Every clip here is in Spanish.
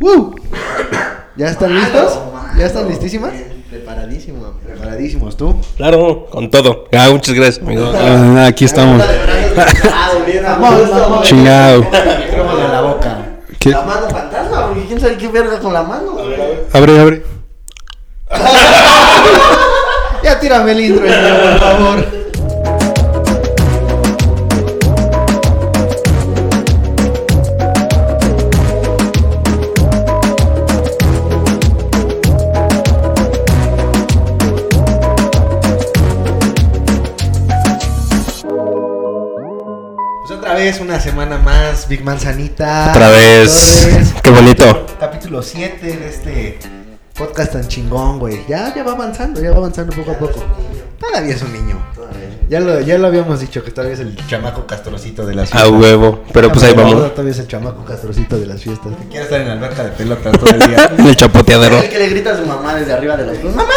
¡Uh! ¿Ya están listos? ¿Ya están listísimas? Preparadísimo. Preparadísimos, ¿tú? Claro, con todo. Ah, muchas gracias, amigo. Ah, aquí estamos. Chingado. La boca. ¿Qué? La mano fantasma, güey. ¿Quién sabe qué verga con la mano? Abre, abre. Ya tírame el intro, por favor. Una semana más, Big Manzanita. Otra vez. Otra vez. Qué bonito. Capítulo 7 de este podcast tan chingón, güey. Ya, ya va avanzando, ya va avanzando poco a poco. Todavía es un niño. Ya lo, ya lo habíamos dicho que todavía es el chamaco castrocito de las A fiestas. huevo. Pero pues ahí vamos. Todavía es el chamaco castrocito de las fiestas. Que quiere estar en la alberca de pelota todo el día. En el chapoteadero. El que le grita a su mamá desde arriba de los ¡Mamá, mamá,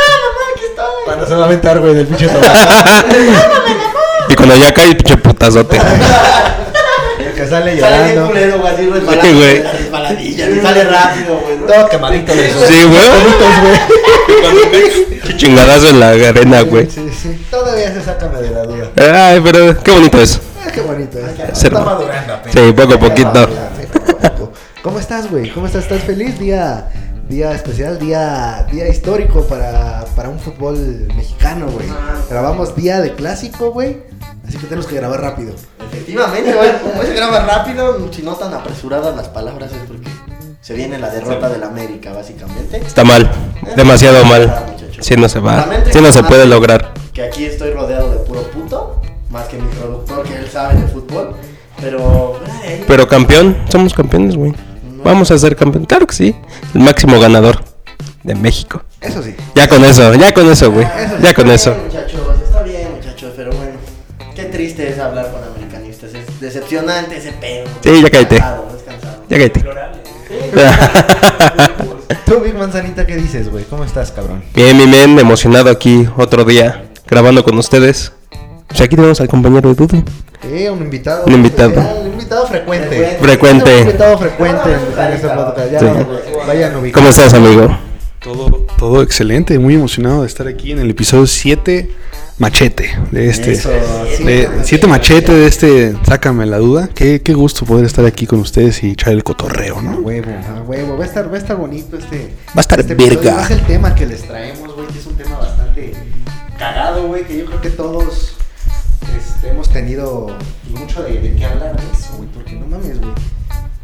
aquí estoy! Cuando se va a aventar, güey, del pinche tomate. Y cuando ya cae el pinche putazote. Que sale Sale bien llorando. culero, güey, así güey. Resbaladilla, y sale rápido, güey. ¿no? Todo quemadito de. Sí, güey. Qué chingadazo en la arena, güey. Sí, sí. Todavía se sácame de la duda. Ay, pero qué bonito es. Ah, qué bonito. ¿eh? Ser- Está madurando apenas. Sí, poco a poquito. ¿Cómo estás, güey? ¿Cómo estás? ¿Estás feliz? Día, día especial, día, día histórico para, para un fútbol mexicano, güey. Grabamos día de clásico, güey. Así que tenemos que grabar rápido. Efectivamente, güey. Hoy se graba rápido, si no tan apresuradas las palabras es porque se viene la derrota del América, básicamente. Está mal. Demasiado mal. Si no se va. Si no se puede lograr. Que aquí estoy rodeado de puro puto, más que mi productor que él sabe de fútbol. Pero, ay, Pero campeón, somos campeones, güey. Vamos a ser campeón. Claro que sí. El máximo ganador de México. Eso sí. Ya con eso, ya con eso, güey. Ya con está eso. bien, muchachos, está bien, muchachos, pero bueno. Qué triste es hablar con decepcionante ese pedo. Sí, ya cállate. Ya cállate. Tú, Big Manzanita, ¿qué dices, güey? ¿Cómo estás, cabrón? Bien, mi men, emocionado aquí otro día grabando con ustedes. Pues aquí tenemos al compañero de Dudu. Eh, un invitado. Un invitado. Un invitado frecuente. Frecuente. Un invitado frecuente en, en este podcast. Ya, Sí. vayan ubicando. ¿Cómo estás, amigo? Todo, todo excelente, muy emocionado de estar aquí en el episodio 7 machete de este. Eso, sí. de 7 machete de este Sácame la duda. Qué, qué gusto poder estar aquí con ustedes y echar el cotorreo, A ¿no? huevo, a huevo. Va a estar, va a estar bonito este. Va a estar este verga. Más el tema que les traemos, güey, que es un tema bastante cagado, güey, que yo creo que todos este, hemos tenido mucho de, de qué hablar de eso, güey, porque no mames, güey.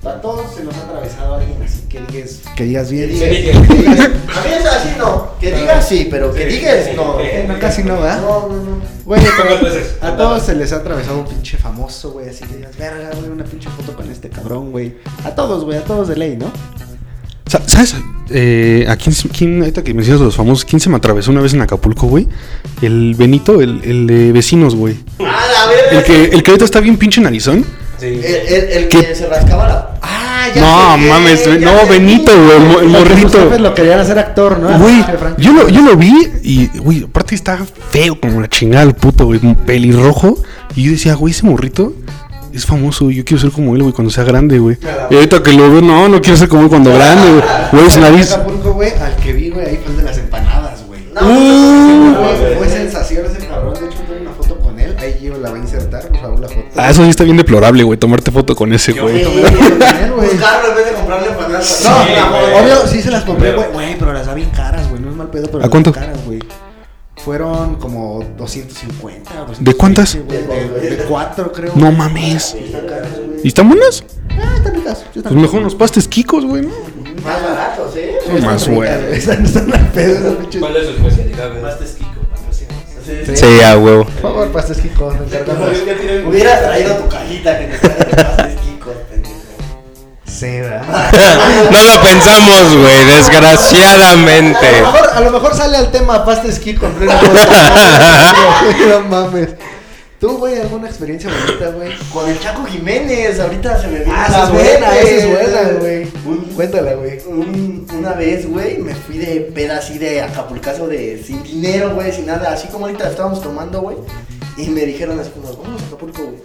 A todos se nos ha atravesado alguien así que digas, que digas bien. Que digas. que digas- A mí es así, no. Que digas sí, pero que digas no. Casi no, ¿verdad? No, no, no. Güey, a todos se les ha atravesado un pinche famoso, güey, así que digas, verga, güey, una pinche foto con este cabrón, güey. A todos, güey, a todos de ley, ¿no? Sa- ¿Sabes? Eh, ¿A quién, quién, ahorita que mencionas a los famosos, quién se me atravesó una vez en Acapulco, güey? El Benito, el, el de vecinos, güey. Ah. El que, el que ahorita está bien pinche narizón. El, el, el ¿Qué? que se rascaba la. Ah, ya No, sé, mames, ya no, sé. Benito, güey, el, morrito. lo querían hacer actor, ¿no? Güey, Ah, yo lo, yo lo vi y, güey, aparte está feo como la chingada el puto, güey, un pelirrojo. Y yo decía, güey, ese morrito es famoso, yo quiero ser como él, güey, cuando sea grande, güey. Y ahorita que lo veo, no, no quiero ser como él cuando grande, güey. Nariz. Acapulco, güey, al que vi, güey, ahí fue el de las empanadas, güey. No, Uh. Güey, fue sensación ese Ah, eso sí está bien deplorable, güey, tomarte foto con ese, güey. tomé una foto con él, güey. Buscarlo en vez de comprarle empanadas. No, Sí, güey. obvio, sí se las compré, güey. Güey, pero las da bien caras, güey. No es mal pedo, pero ¿A las cuánto? da caras, güey. Fueron como 250. o ¿De cuántas? 220, güey. De, de cuatro, creo. No mames. Están caras, güey. ¿Y están buenas? Ah, están ricas. sí están Pues mejor unos pastes kikos, güey, ¿no? Más baratos, ¿eh? Son más, ricas, güey. Están, están al pedo esas pinches. ¿Cuál es su especialidad? Pastes Kiko, patrocínanos. Sí, Sí, a huevo. Por favor, pastes Kiko, nos encargamos. Hubieras traído tu cajita que te trae pastes Kiko. Sí, ¿verdad? No lo pensamos, güey, desgraciadamente. A lo, mejor, a lo mejor sale al tema pastes Kiko. No mames. ¿Tú, güey, alguna experiencia bonita, güey? Con el Chaco Jiménez, ahorita se me viene Ah, la esa es buena, esa es buena, güey. Un- Cuéntala, güey. un- una vez, güey, me fui de peda así de Acapulcazo de sin dinero, güey, sin nada, así como ahorita estábamos tomando, güey. Y me dijeron así como, vamos a Acapulco, güey.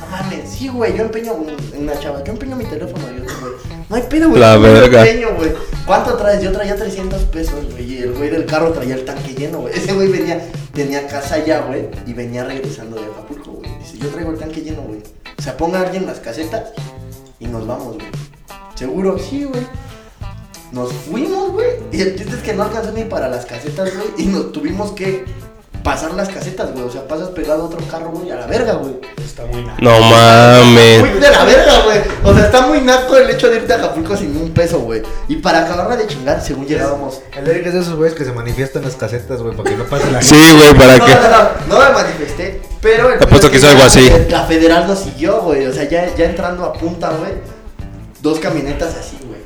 No mames, sí, güey, yo empeño un- una chava, yo empeño mi teléfono, yo, güey. No hay pedo, güey. La verga. güey. ¿Cuánto traes? Yo traía 300 pesos, güey. Y el güey del carro traía el tanque lleno, güey. Ese güey venía, tenía casa allá, güey. Y venía regresando de Acapulco, güey. Dice, yo traigo el tanque lleno, güey. O sea, ponga alguien las casetas y nos vamos, güey. Seguro, sí, güey. Nos fuimos, güey. Y el chiste es que no alcanzó ni para las casetas, güey. Y nos tuvimos que pasar las casetas, güey. O sea, pasas pegado a otro carro, güey, a la verga, güey. Está muy nada. No Muy mames. de la verga, güey. O sea, está muy naco el hecho de irte a Acapulco sin un peso, güey. Y para acabarla de chingar, según llegábamos. El Eric es de esos güeyes que se manifiestan en las casetas, güey, para que no pase la Sí, güey, ¿para No, qué? no, no, no me manifesté, pero el Te es que hizo algo así. La federal nos siguió, güey. O sea, ya, ya entrando a punta, güey. Dos camionetas así, güey.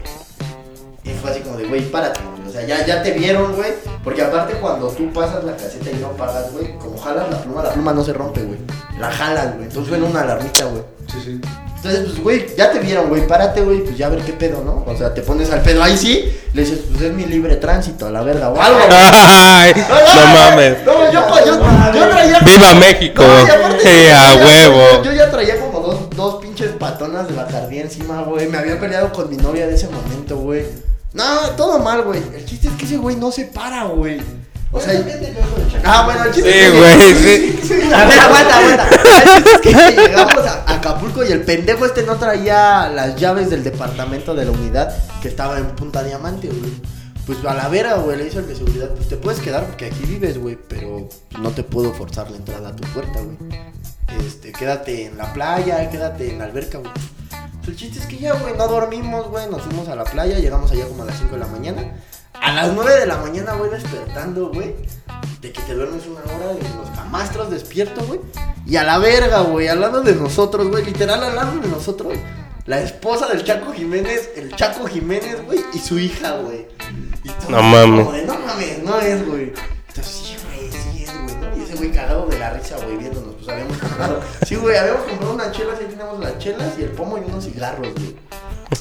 Y fue así como de, güey, párate, güey. O sea, ya, ya te vieron, güey. Porque aparte, cuando tú pasas la caseta y no pagas, güey, como jalas la pluma, la pluma no se rompe, güey. La jalas, güey. Entonces suena una alarmita, güey. Sí, sí. Entonces, pues, güey, ya te vieron, güey, párate, güey, pues ya a ver qué pedo, ¿no? O sea, te pones al pedo, ahí sí, le dices, pues es mi libre tránsito, a la verga, o algo. güey. Ay, no mames. No, yo, yo, yo traía. ¡Viva México! y aparte, Sí, yo a ya- huevo. Yo ya traía como dos, dos pinches patonas de Bacardí encima, güey. Me había peleado con mi novia de ese momento, güey. No, todo mal, güey. El chiste es que ese güey no se para, güey. O sea, ah, bueno, el chiste Sí, es que- güey, sí. a ver, aguanta, aguanta. El chiste es que llegamos a Acapulco y el pendejo este no traía las llaves del departamento de la unidad que estaba en Punta Diamante, güey. Pues a la vera, güey, le hizo el de seguridad. Pues te puedes quedar porque aquí vives, güey, pero no te puedo forzar la entrada a tu puerta, güey. Este, quédate en la playa, quédate en la alberca, güey. Pues el chiste es que ya, güey, no dormimos, güey. Nos fuimos a la playa, llegamos allá como a las 5 de la mañana. A las 9 de la mañana, güey, despertando, güey. De que te duermes una hora de los camastros despierto, güey. Y a la verga, güey, al lado de nosotros, güey. Literal al lado de nosotros. La esposa del Chaco Jiménez, el Chaco Jiménez, güey, y su hija, güey. No mames. no mames, no es, güey. Entonces, güey. cagado de la risa, güey, viéndonos. Pues habíamos comprado. Sí, güey, habíamos comprado unas chelas, ahí tenemos las chelas y el pomo y unos cigarros, güey.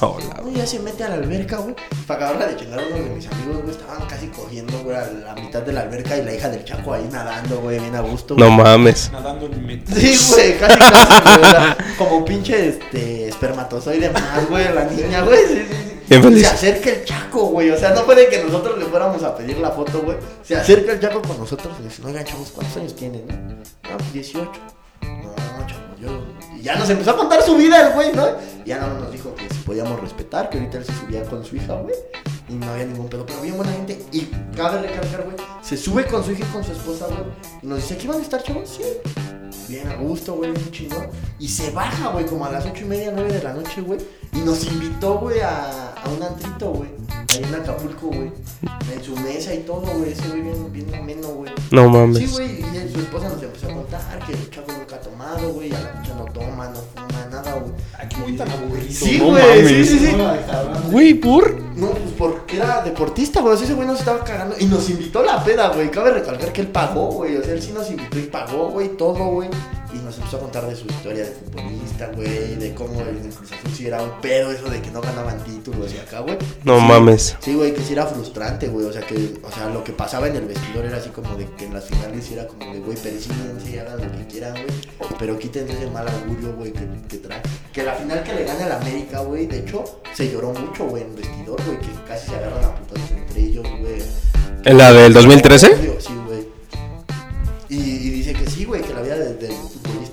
Hola. Güey, ya se mete a la alberca, güey. Para acabarla de chingar unos de mis amigos, güey. Estaban casi cogiendo, güey, a la mitad de la alberca y la hija del Chaco ahí nadando, güey, bien a gusto. güey. No mames. Nadando en metro. Sí, güey, casi casi, güey. Como pinche este espermatozoide más, güey, la niña, güey. Sí, sí, sí. Se acerca el Chaco, güey. O sea, no puede que nosotros le fuéramos a pedir la foto, güey. Se acerca el Chaco con nosotros y dice, oigan, chavos, ¿cuántos años tienen? No, no pues 18. No, chavo, yo. Y ya nos empezó a contar su vida el güey, ¿no? Y ya no nos dijo que si podíamos respetar, que ahorita él se subía con su hija, güey. Y no había ningún pedo, pero bien buena gente. Y cabe recalcar, güey, se sube con su hija y con su esposa, güey. Y nos dice, ¿aquí van a estar, chavos? Sí. Bien a gusto, güey, bien chingón. Y se baja, güey, como a las ocho y media, nueve de la noche, güey. Nos invitó, güey, a, a un antrito, güey. Ahí en Acapulco, güey. En su mesa y todo, güey. Ese güey bien, bien ameno, güey. No Sí, mames. güey, y su esposa nos empezó a contar que el chavo nunca ha tomado, güey, a la no toma, no fuma, nada, güey. Aquí muy tan aburrido. Sí, no güey, mames. sí, sí, sí. Güey, ¿por? No, pues porque era deportista, güey, ese güey nos estaba cagando y nos invitó a la peda, güey. Cabe recalcar que él pagó, güey, o sea, él sí nos invitó y pagó, güey, todo, güey. Y nos empezó a contar de su historia de futbolista, güey, de cómo el Cruz Azul sí era un pedo, eso de que no ganaban títulos y acá, güey. No Sí, mames. Sí, güey, que sí era frustrante, güey. O sea, que, o sea, lo que pasaba en el vestidor era así como de que en las finales era como de, güey, persíguense y hagan lo que quieran, güey. Pero quítense ese mal augurio, güey, que, que trae. Que la final que le gana al América, güey, de hecho, se lloró mucho, güey, en el vestidor, güey, que casi se agarran a putazos entre ellos, güey. ¿En la del 2013? Sí, güey. Y, y dice que sí, güey, que la vida del, del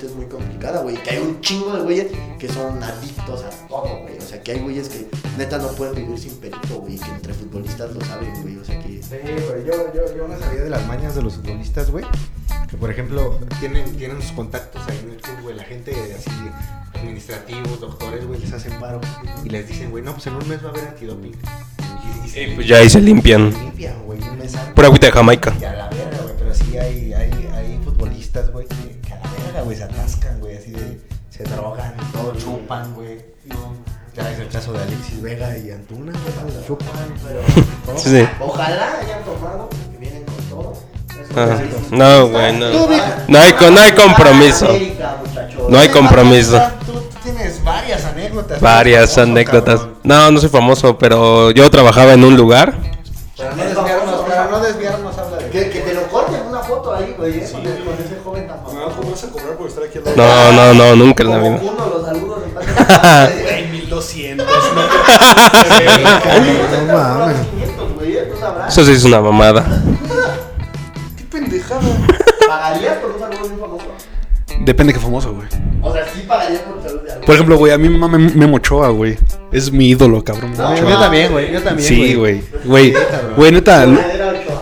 es muy complicada, güey. Que hay un chingo de güeyes que son adictos a todo, güey. O sea, que hay güeyes que neta no pueden vivir sin perito, güey. Que entre futbolistas lo saben, güey. O sea, que. Sí, pero yo, yo, yo me sabía de las mañas de los futbolistas, güey. Que por ejemplo, tienen, tienen sus contactos ahí en el club, güey. La gente así, administrativos, doctores, güey, les hacen paro. Y les dicen, güey, no, pues en un mes va a haber antidoping. Y, y se pues ya ahí se limpian. limpian, güey, un mes antes. Pura agüita de Jamaica. Y a la verga, güey, pero sí hay, hay, hay futbolistas, güey, que, que a la verga, güey, se atascan, güey, así de, se drogan todo, chupan, güey. Ya es el caso de Alexis Vega y Antuna, güey, chupan, pero... Sí, sí. Ojalá hayan tomado, que vienen con todo. Ah, no, güey, no. No hay, no hay compromiso. No hay compromiso. Tú tienes varias anécdotas. Varias anécdotas. No, no soy famoso, pero yo trabajaba en un lugar. Para no No, no, no, nunca en la vida. Kuno, los paz. Güey, mil 1200. No mames. Eso sí es una mamada. Qué pendejada. ¿Pagarías por un saludo de un famoso? Depende de qué famoso, güey. O sea, sí pagarías por un saludo de algo. Por ejemplo, güey, a mí me mama Memo Ochoa, güey. Es mi ídolo, cabrón. Memo No, Ochoa. yo también, güey. Yo también. Sí, güey. Güey, güey, neta.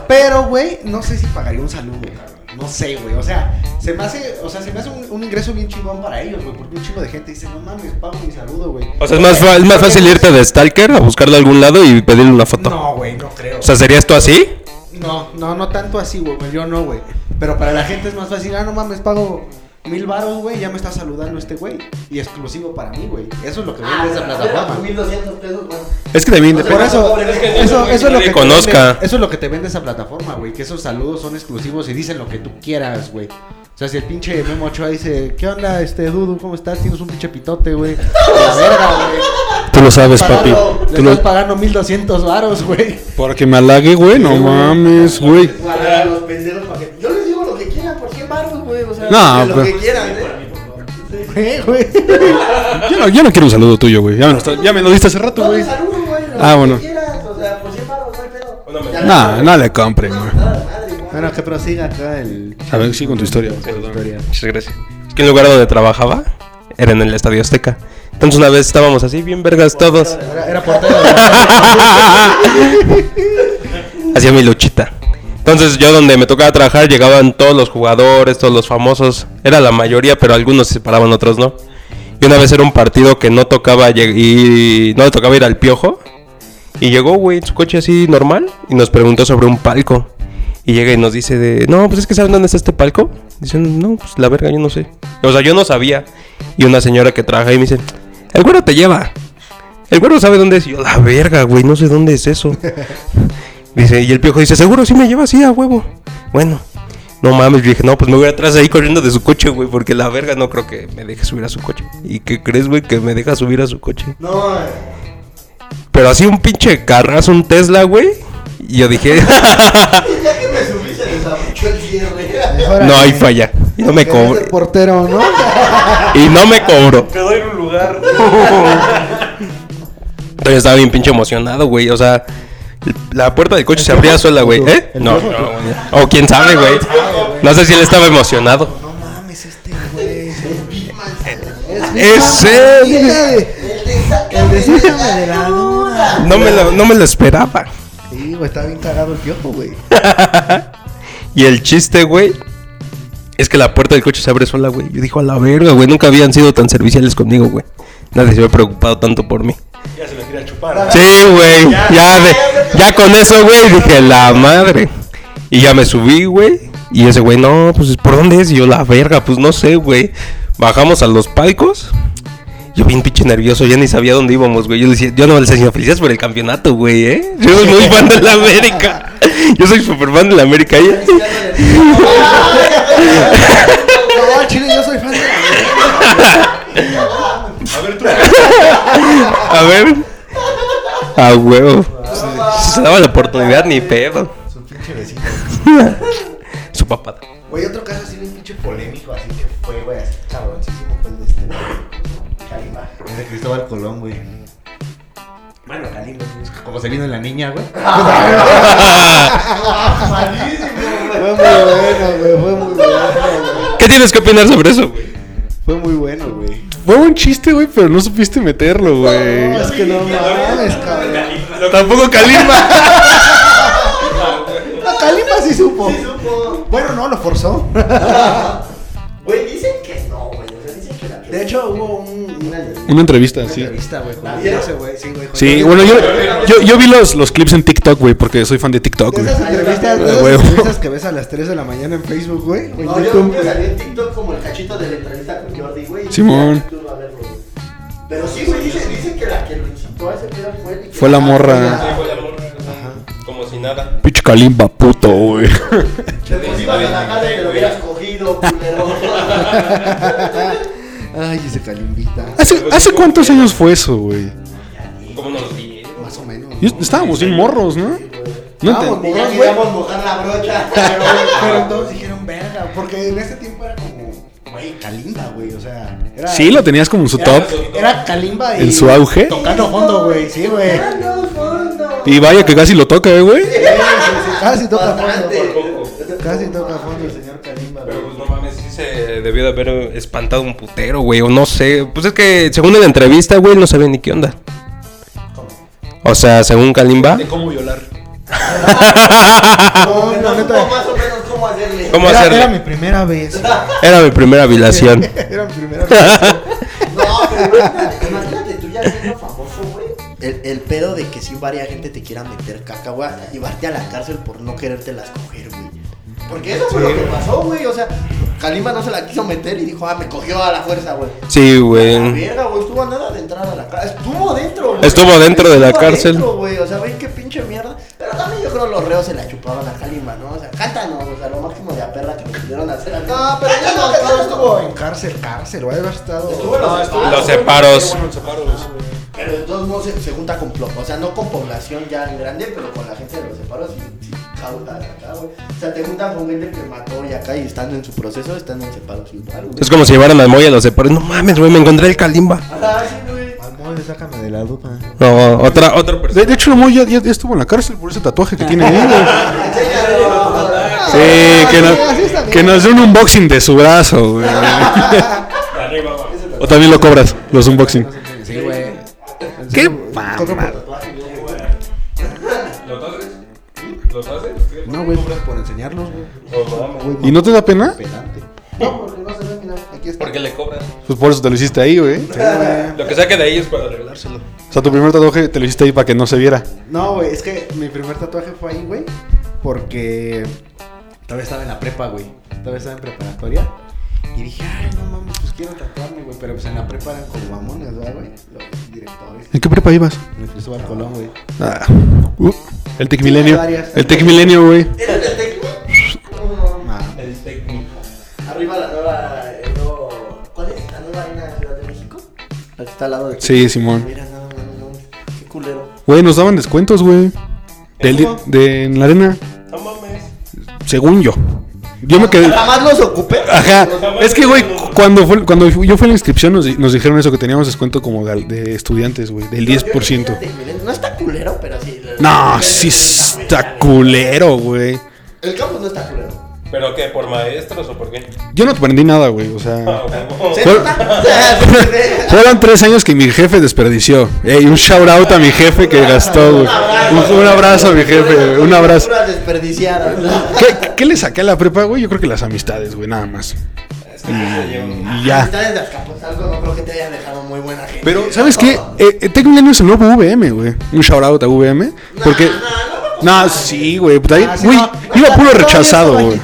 Pero, güey, no sé si pagaría un saludo, cabrón. No sé, güey. O sea, se me hace, o sea, se me hace un, un ingreso bien chingón para ellos, güey. Porque un chingo de gente dice, no mames, pago mi saludo, güey. O sea, es más, fa- es más fácil irte de Stalker a buscarlo a algún lado y pedirle una foto. No, güey, no creo. O sea, ¿serías tú así? No, no, no tanto así, güey. Yo no, güey. Pero para la gente es más fácil. Ah, no mames, pago mil baros, güey. Ya me está saludando este güey. Y exclusivo para mí, güey. Eso es lo que vende esa plataforma. 1200 pesos, güey. Es que también O sea, Por eso, Es que eso, eso es lo que te conozca. vende- eso es lo que te vende esa plataforma, güey. Que esos saludos son exclusivos y dicen lo que tú quieras, güey. O sea, si el pinche Memo Ochoa dice, ¿qué onda, este Dudu? ¿Cómo estás? Tienes un pinche pitote, güey. La verga, güey. Tú lo sabes, papi. Le Tú lo- estás pagando 1200 varos, güey. Para que me halague, güey. No mames, güey. Para los pendejos para que. Yo digo lo que quieran por 100 baros, güey. O sea, No, lo pero- que quieran, ¿eh? Eh, güey. Yo no, yo no quiero un saludo tuyo, güey. Ya, me lo está- ya me lo diste hace rato, güey. saludo, güey. lo Ah, que bueno. quieras, O sea, por 100 baros, no hay pedo. Ya Nah, no- no le compren, güey. Nada, madre, güey. Bueno, que prosiga acá el... A ver, sí, con tu historia. historia. Muchas gracias. Es que el lugar donde trabajaba era en el Estadio Azteca. Entonces una vez estábamos así, bien vergas todos. Era, era portero. Hacía mi luchita. Entonces yo donde me tocaba trabajar llegaban todos los jugadores, todos los famosos. Era la mayoría, pero algunos se separaban, otros no. Y una vez era un partido que no tocaba y no le tocaba ir al piojo. Y llegó, güey, en su coche así normal y nos preguntó sobre un palco. Y llega y nos dice de, no, pues es que ¿saben dónde está este palco? Dicen, no, pues la verga, yo no sé. O sea, yo no sabía. Y una señora que trabaja ahí me dice, el güero te lleva. El güero sabe dónde es. Y yo, la verga, güey, no sé dónde es eso. Dice, y el piojo dice, seguro sí me lleva así a huevo. Bueno, no mames, dije, no, pues me voy atrás ahí corriendo de su coche, güey, porque la verga no creo que me deje subir a su coche. ¿Y qué crees, güey, que me deja subir a su coche? No, eh. Pero así un pinche carrazo, un Tesla, güey. Y yo dije, ya que me subí se desabuchó el cierre. no hay falla. Y no me cobro. portero, ¿no? Y no me cobro. Te doy un lugar. Entonces estaba bien pinche emocionado, güey. O sea, la puerta del coche se abría sola, güey. ¿Eh? No. O quién sabe, güey. No sé si él estaba emocionado. No mames, este güey. De sácame El de sácame la de la duda. No me lo, no me lo esperaba. Sí, güey, está bien cagado el piojo, güey. Y el chiste, güey, es que la puerta del coche se abre sola, güey. Yo dijo, a la verga, güey. Nunca habían sido tan serviciales conmigo, güey. Nadie se había preocupado tanto por mí. Ya se lo quería chupar. Sí, güey. Ya, de- ya con eso, güey, dije, la madre. Y ya me subí, güey. Y ese güey, no, pues, ¿por dónde es? Y yo, la verga, pues no sé, güey. Bajamos a los palcos. Yo bien pinche nervioso, ya ni sabía dónde íbamos, güey. Yo le decía, yo no le decía, felicidades por el campeonato, güey, ¿eh? Yo soy muy fan de la América. Yo soy súper fan de la América. ¿eh? No, chile, yo soy fan de la A ver. A huevo. Si se daba la oportunidad, ni pedo. Su pinche vecino. Su papá. Güey, otro caso así bien pinche polémico, así que fue, güey, así cabroncísimo fue el de este. Kalimba. Es de Cristóbal Colón, güey. Bueno, que como se vino la niña, güey. Fue muy bueno, güey, fue muy bueno, güey. ¿Qué tienes que opinar sobre eso, güey? Fue muy bueno, güey. Fue un chiste, güey, pero no supiste meterlo, güey. No, es que no mames, cabrón. Tampoco Kalimba. A Kalimba sí supo. Bueno, no, lo forzó. Güey, dicen que no, güey. O sea, dicen que la De hecho, hubo un, una, Una entrevista, una sí. entrevista, güey, ¿La ese güey, sí, güey. Sí, bueno, yo, yo, yo vi los, los clips en TikTok, güey, porque soy fan de TikTok, güey. esas entrevistas, de esas huevo. entrevistas que ves a las 3 de la mañana en Facebook, güey. No, yo YouTube. nunca salí en TikTok como el cachito de la entrevista con Jordi, güey. Simón. Pero sí, güey, dicen, dicen que la que lo incitó a ese pedo fue el que- Fue la morra. Como si nada. Pinche Kalimba, puto, güey. Te pues ibas a la casa y te lo hubieras cogido, culero. Ay, ese calimbita. ¿Hace, ¿Hace cuántos años fue eso, güey? ¿Cómo nos vi? Más o menos. Estábamos bien morros, ¿no? No Y ya queríamos mojar la brocha. Pero, pero todos dijeron verga, porque en ese tiempo era como. güey, Kalimba, güey, o sea. Era, Sí, lo tenías como en su top. Era Kalimba y. ¿En su auge? Tocando fondo, güey, sí, güey. Y vaya que casi lo toca, eh, güey. Sí, sí, sí, Casi toca Bastante. fondo. Casi toca fondo debió de haber espantado un putero, güey, o no sé. Pues es que según en la entrevista, güey, no sabía ni qué onda. O sea, según Kalimba, De cómo violar. No, No neta. más o menos cómo hacerle. ¿Cómo Era, hacerle? era mi primera vez. era mi primera violación. Era mi primera vez. No, pero imagínate, imagínate tú ya siendo famoso, güey. El, el pedo de que si varia gente te quiera meter caca, güey, llevarte a la cárcel por no querértelas coger, güey. Porque eso fue lo que pasó, güey. O sea, Kalimba no se la quiso meter y dijo, ah, me cogió a la fuerza, güey. Sí, La güey. verga, güey, estuvo a nada de entrar a la cárcel. Estuvo dentro, güey. Estuvo dentro de la Estuvo cárcel. adentro, güey. O sea, güey, qué pinche mierda. Pero también yo creo los reos se la chupaban a Kalimba, ¿no? O sea, cántanos, o sea, lo máximo de aperra que nos pudieron hacer. No, pero ya no, no estuvo en cárcel, cárcel, güey. Haber estado. Estuvo en los separos. Los separos. Bueno, separos. Pero de todos modos se, se junta con, o sea, no con población ya grande, pero con la gente de los separos y, y cauta acá, güey. O sea, te juntan con gente que mató y acá y están en su proceso, están en güey. Es como si llevaran al Moy a los separos. No mames, güey, me encontré el Kalimba. Ajá, sí, güey. Sácame de la duda. No, otra, otra De, persona. de hecho, el Moy ya, ya- ya estuvo en la cárcel por ese tatuaje que tiene ahí. Sí, que, no- así está bien. que nos dé un unboxing de su brazo, güey. O también lo cobras, los unboxing. Sí, güey. ¿Qué mamá? No, güey, por enseñarlos, güey. ¿Y no te da pena? No, porque no se ve, mira, aquí está. Porque le cobran. Pues por eso te lo hiciste ahí, güey. Sí. Lo que saque de ahí es para arreglárselo. O sea, tu primer tatuaje te lo hiciste ahí para que no se viera. No, güey, es que mi primer tatuaje fue ahí, güey. Porque todavía estaba en la prepa, güey. Todavía estaba en preparatoria. Y dije, ay, no mames, pues quiero tatuarme, güey. Pero pues en la prepa eran como mamones, ¿verdad, güey? Los directores. ¿En qué prepa ibas? En el Cristóbal Colón, güey. Ah, uh, el Tec Milenio. El Tec Milenio, güey. ¿Era el Tec? No, Mames. El técnico. Arriba la nueva, ¿cuál es? La nueva arena de Ciudad de México. La que está al lado de Sí, Simón. Mira, no, no, no, qué culero. Güey, nos daban descuentos, güey. Del de, en la arena, No mames. según yo. Yo me quedé. Jamás los ocupé. Ajá. Es que, güey, cuando, fue, cuando yo fui a la inscripción nos dijeron eso, que teníamos descuento como de, de estudiantes, güey, del 10%. No está culero, pero sí. No, sí está culero, güey. El campus no está culero. ¿Pero qué? ¿Por maestros o por qué? Yo no aprendí nada, güey, o Ah, sea... huevo. ¿Se Fue- nota? Fueron tres años que mi jefe desperdició. Ey, un shout out a mi jefe que gastó, güey. Un, un abrazo a mi jefe, un abrazo. ¿Qué, qué le saqué a la prepa, güey? Yo creo que las amistades, güey, nada más. Y ya. Amistades de Azcapotzalco no creo que te hayan dejado muy buena gente. Pero, ¿sabes qué? Eh, eh, Tec Milenio es el nuevo VM, güey. Un shout out a VM. Porque. No, sí, güey. pues ahí- Ah, sí, Güey, no. iba puro rechazado, güey.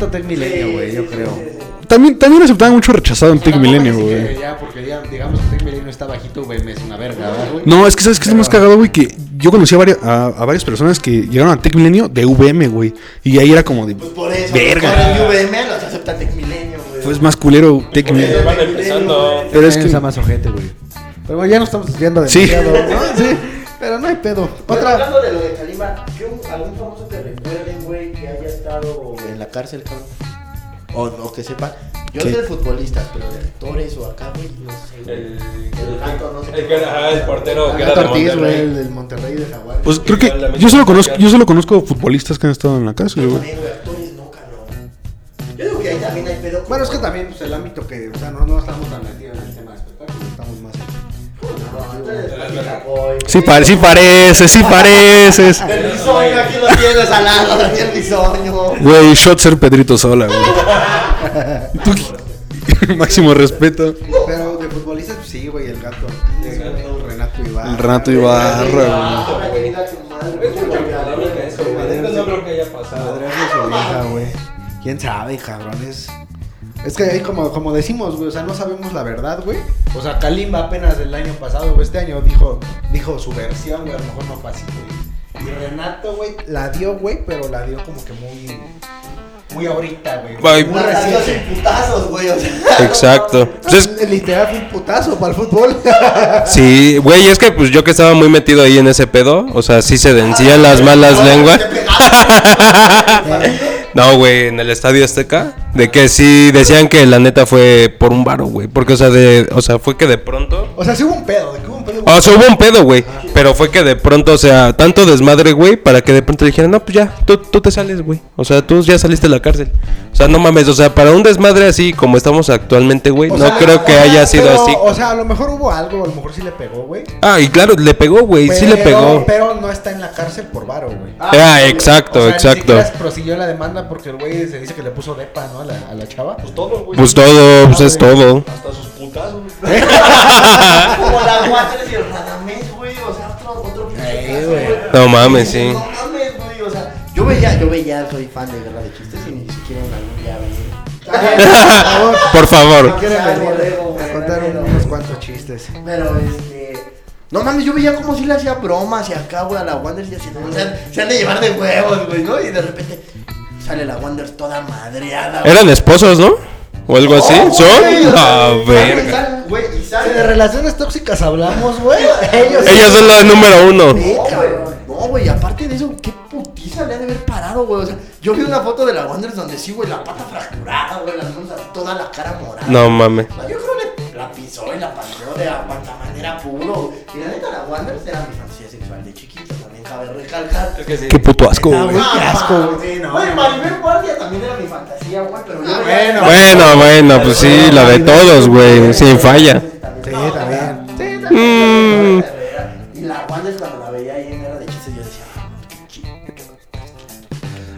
yo creo. También, también aceptaban mucho rechazado en Tec Milenio, Sí, güey. Ya, porque ya, digamos que Tec Milenio está bajito, güey, es una verga, ¿verdad, güey? No, es que sabes que es más cagado, güey, que yo conocí a varias, a, a varias personas que llegaron a Tec Milenio de VM, güey. Y ahí era como de. Pues por eso. Verga. Ahora en UVM los acepta Tec Milenio, güey. Fue más culero Tec Milenio. Van empezando. Pero es que. Más ojete, güey. Pero bueno, ya nos estamos desviando Sí. demasiado, ¿no? Sí. Pero no hay pedo. Pero Otra. hablando de lo de Kalimba, ¿qué algún famoso te recuerden, güey, que haya estado en la cárcel, cabrón? O, o que sepan. Yo Sí. sé de futbolistas, pero de actores o acá, güey, no sé. güey. El, El gato, no sé el qué. que era, ajá, el portero que era Gato de Ortiz, güey, el Monterrey. del Monterrey de Jaguar. Pues creo que. Yo solo conozco, yo solo conozco futbolistas que han estado en la cárcel, güey. también, güey, actores no, cabrón. Yo digo que ahí también hay pedo. Bueno, es que también pues, el ámbito que, o sea, no, no estamos tan metidos Sí, pare- sí pareces, sí pareces. El bisoño, aquí lo tienes al lado, Daniel Bisoño. Güey, shot ser Pedrito Sola, güey. Tú- Máximo respeto. Pero de futbolistas, pues sí, güey, el gato. El gato, Renato Ibarra. El Renato Ibarra, güey. ¿Quién sabe, cabrón? Es... Que ahí como, como decimos, güey, o sea, no sabemos la verdad, güey. O sea, Kalimba apenas el año pasado, o este año, dijo, dijo su versión, güey, a lo mejor no fue así, güey. Y Renato, güey, la dio, güey, pero la dio como que muy... Muy ahorita, güey. Muy reciente. sin putazos, güey. O sea, Exacto. Pues es- Literal fue un putazo para el fútbol. sí, güey, es que pues yo que estaba muy metido ahí en ese pedo, o sea, sí se vencían las malas lenguas. No, güey, en el Estadio Azteca. De que sí decían que la neta fue por un varo, güey. Porque, o sea, de, o sea, fue que de pronto. O sea, sí hubo un pedo, de que pedo. O sea, hubo un pedo, güey. Pero fue que de pronto, o sea, tanto desmadre, güey, para que de pronto dijeran, no, pues ya, tú, tú te sales, güey. O sea, tú ya saliste de la cárcel. O sea, no mames, o sea, para un desmadre así como estamos actualmente, güey, no sea, creo que o sea, haya sido pero, así. O sea, a lo mejor hubo algo, a lo mejor sí le pegó, güey. Ah, y claro, le pegó, güey, sí le pegó. Pero no está en la cárcel por varo, güey. Ah, exacto, O sea, Ni exacto. siquiera prosiguió la demanda porque el güey se dice que le puso depa, ¿no? A la, a la chava. Pues todo, güey. Pues todo, pues es todo. Hasta sus Como la Waters y el Radamés, güey. O sea, otro, otro pinche Ey, caso, güey. No mames, sí. No mames, güey. O sea, yo veía, yo veía, soy fan de Guerra de Chistes y ni siquiera algún día venir. Por favor. venir borrego, a contar unos cuantos chistes. Pero este. No mames, yo veía como si le hacía bromas y acá, güey, a la Wanders y así. O sea, se han de llevar de huevos, güey, ¿no? Y de repente sale la Wanders toda madreada. güey. Eran esposos, ¿no? O algo así. ¿Son? güey, sea, Ah, sale- Si de relaciones tóxicas hablamos, güey. Ellos. Ellos son la número uno. No, güey. No, güey, aparte de eso, qué putiza le ha de haber parado, güey. O sea, yo vi una foto de la Wanderers donde sí, güey, la pata fracturada, güey, las manos, toda la cara morada. No mames. Yo creo que la pisó y la paseó de aguantamanera puro. Y la neta, la Wanderers era mi de cabe recalcar. Qué puto asco, güey. qué asco, güey. Sí, Maribel Guardia también era mi fantasía, güey, pero yo Ah, bueno. Bueno, bueno, pues sí, la de todos, güey. Sin falla. Sí, también. Sí, Mm. también. Y la Wanderers cuando la veía ahí en Guerra de Chistes, yo decía, "Ah, qué chido".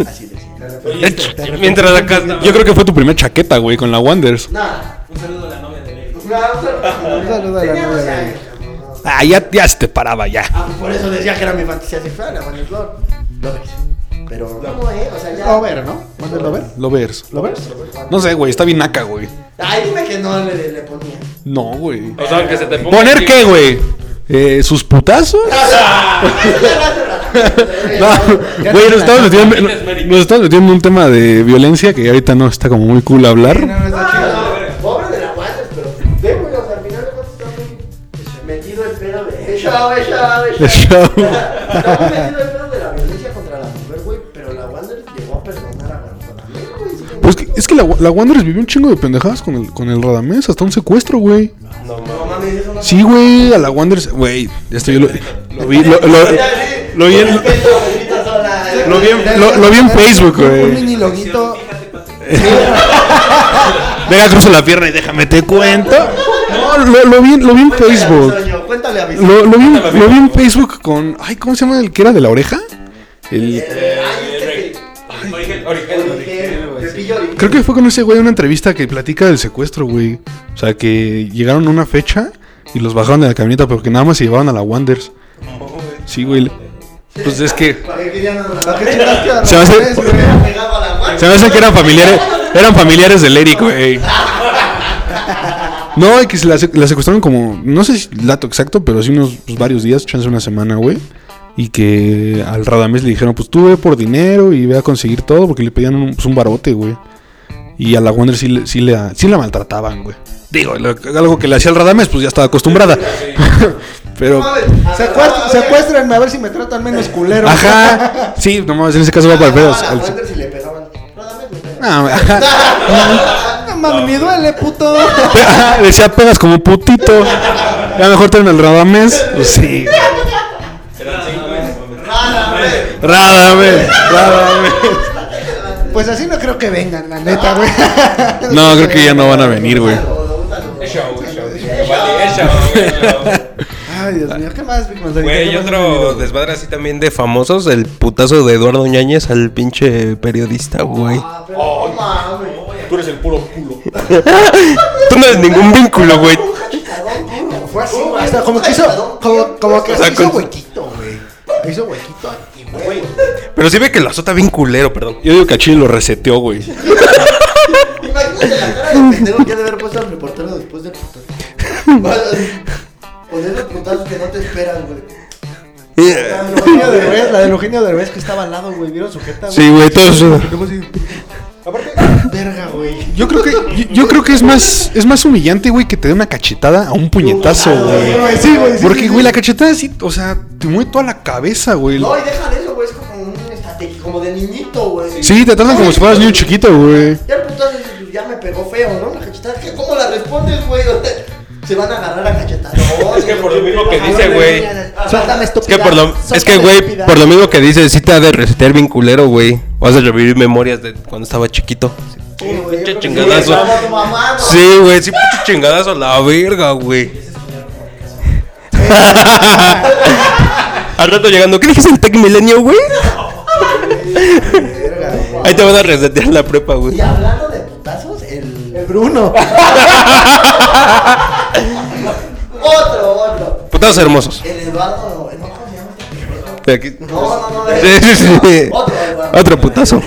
Así decía. Mientras acá. Yo creo que fue tu primer chaqueta, güey, con la Wonders. Nada. Un saludo a la novia de Ley. Un saludo Un saludo a la novia 12 de- años. Ah, ya, ya se te paraba, ya. Ah, pues por eso decía que era mi fantasía sexual, la Wonder Lord. Lo ves. Pero, ¿cómo, eh? O sea, ya. Lover, ¿no? ¿Manda Lover? Lovers. ¿Lovers? No sé, güey, está bien naca, güey. Ay, dime que no le, le ponía. No, güey. O sea, que se te ponga. ¿Poner aquí- qué, güey? Eh, ¿Sus putazos? No, güey, nos estamos, metiendo, nos estamos metiendo en un tema de violencia que ahorita no está como muy cool hablar. no, no está chido. Pedo de. ¡Eh, chao, eh, chao, eh, El chao! show. Está muy metido el pedo de la violencia contra la mujer, güey, pero la Wander llegó a perdonar a también, güey. sí, Pues que- es que la, la Wanderers vivió un chingo de pendejadas con el, con el Radamés, hasta un secuestro, güey. No mames, eso no Sí, güey, a la Wanderers, güey, esto yo lo, lo vi, lo, lo- lo vi en, lo vi en- lo- lo vi en Facebook, Un güey. mini loguito. Deja cruzo la pierna y déjame te cuento. No, lo, lo vi, lo vi en Facebook. Cuéntale a mi Lo, lo vi, en- lo vi en Facebook con, ay, ¿cómo se llama el que era de la oreja? El. Creo que fue con ese güey una entrevista que platica del secuestro, güey. O sea, que llegaron a una fecha y los bajaron de la camioneta, pero que nada más se llevaban a la Wonders. Sí, güey. Pues es que ¿Para qué querían a la ¿Para qué Wander? chingaste a Se me hace- se me hace que eran familiares, eran familiares del Eric, güey. No, y que se la, sec- la secuestraron como, no sé si el dato exacto, pero sí unos pues, varios días, chance una semana, güey. Y que al Radamés le dijeron, pues tú ve por dinero y ve a conseguir todo, porque le pedían un, pues, un barote, güey. Y a la Wonder sí, le- sí, le, sí la maltrataban, güey. Digo, lo- algo que le hacía al Radamés, pues ya estaba acostumbrada. pero, Secuest- Secuéstrenme a ver si me tratan menos culero. ajá, sí, nomás en ese caso va para el pedo. A la al- Wander si le pegaban. Radamés le pegaba. Ah, ajá. No mames, me duele, puto. Decía pegas como putito. Ya mejor traen el Radamés. Pues sí. Radamés, Radamés. Pues así no creo que vengan, la neta, güey. No, creo que ya no van a venir, güey. Ay, Dios mío, ¿qué más, Big? Güey, ¿Qué y otro desmadre así también de famosos, el putazo de Eduardo Ñañez al pinche periodista, güey. Ah, pero no mames. Tú eres el puro culo. Tú no eres ningún vínculo, güey. Fue así, güey. Como que hizo, como, como que O sea, hizo con- huequito, güey. Hizo huequito y, güey. Pero sí ve que lo azota bien culero, perdón. Yo digo que a Chile lo reseteó, güey. Imagínate la cara de pendejo que ha de haber puesto al reportero después del putazo. Poner los putazos que no te esperan, güey. La de Eugenio Derbez, la de Eugenio Derbez que estaba al lado, güey. ¿Vieron su jeta, güey? Sí, güey, todo eso. Luego así, Aparte, verga, güey. Yo creo que, yo, yo creo que es más, es más humillante, güey, que te dé una cachetada a un puñetazo, güey. güey, sí, güey, sí, Porque, sí, güey, sí. la cachetada sí, o sea, te mueve toda la cabeza, güey. No, y deja de eso, güey. Es como un estatus de, como de niñito, güey. Sí, te tratan como si fueras niño chiquito, güey. Ya el putazo pues, ya me pegó feo, ¿no? La cachetada, ¿qué- ¿cómo la respondes, güey? Se van a agarrar a cachetadas. Es que por lo mismo que dice, güey. Suéltame, Es que por lo, es que, güey, por lo mismo que dice, sí te ha de resetear bien culero, güey. Vas a revivir memorias de cuando estaba chiquito. Sí, güey, que chingadazo. sí. Sí, güey, sí, pinche chingadazo a la verga, güey. Al rato llegando, ¿qué dijiste el Tech Milenio, güey? Ahí te van a resetear la prepa, güey. Y hablando de putazos, el... El Bruno. Putados hermosos. El Eduardo... No, ¿cómo se llama este aquí. No, no, no. Sí, sí, sí. Otro, Eduardo. Otro putazo.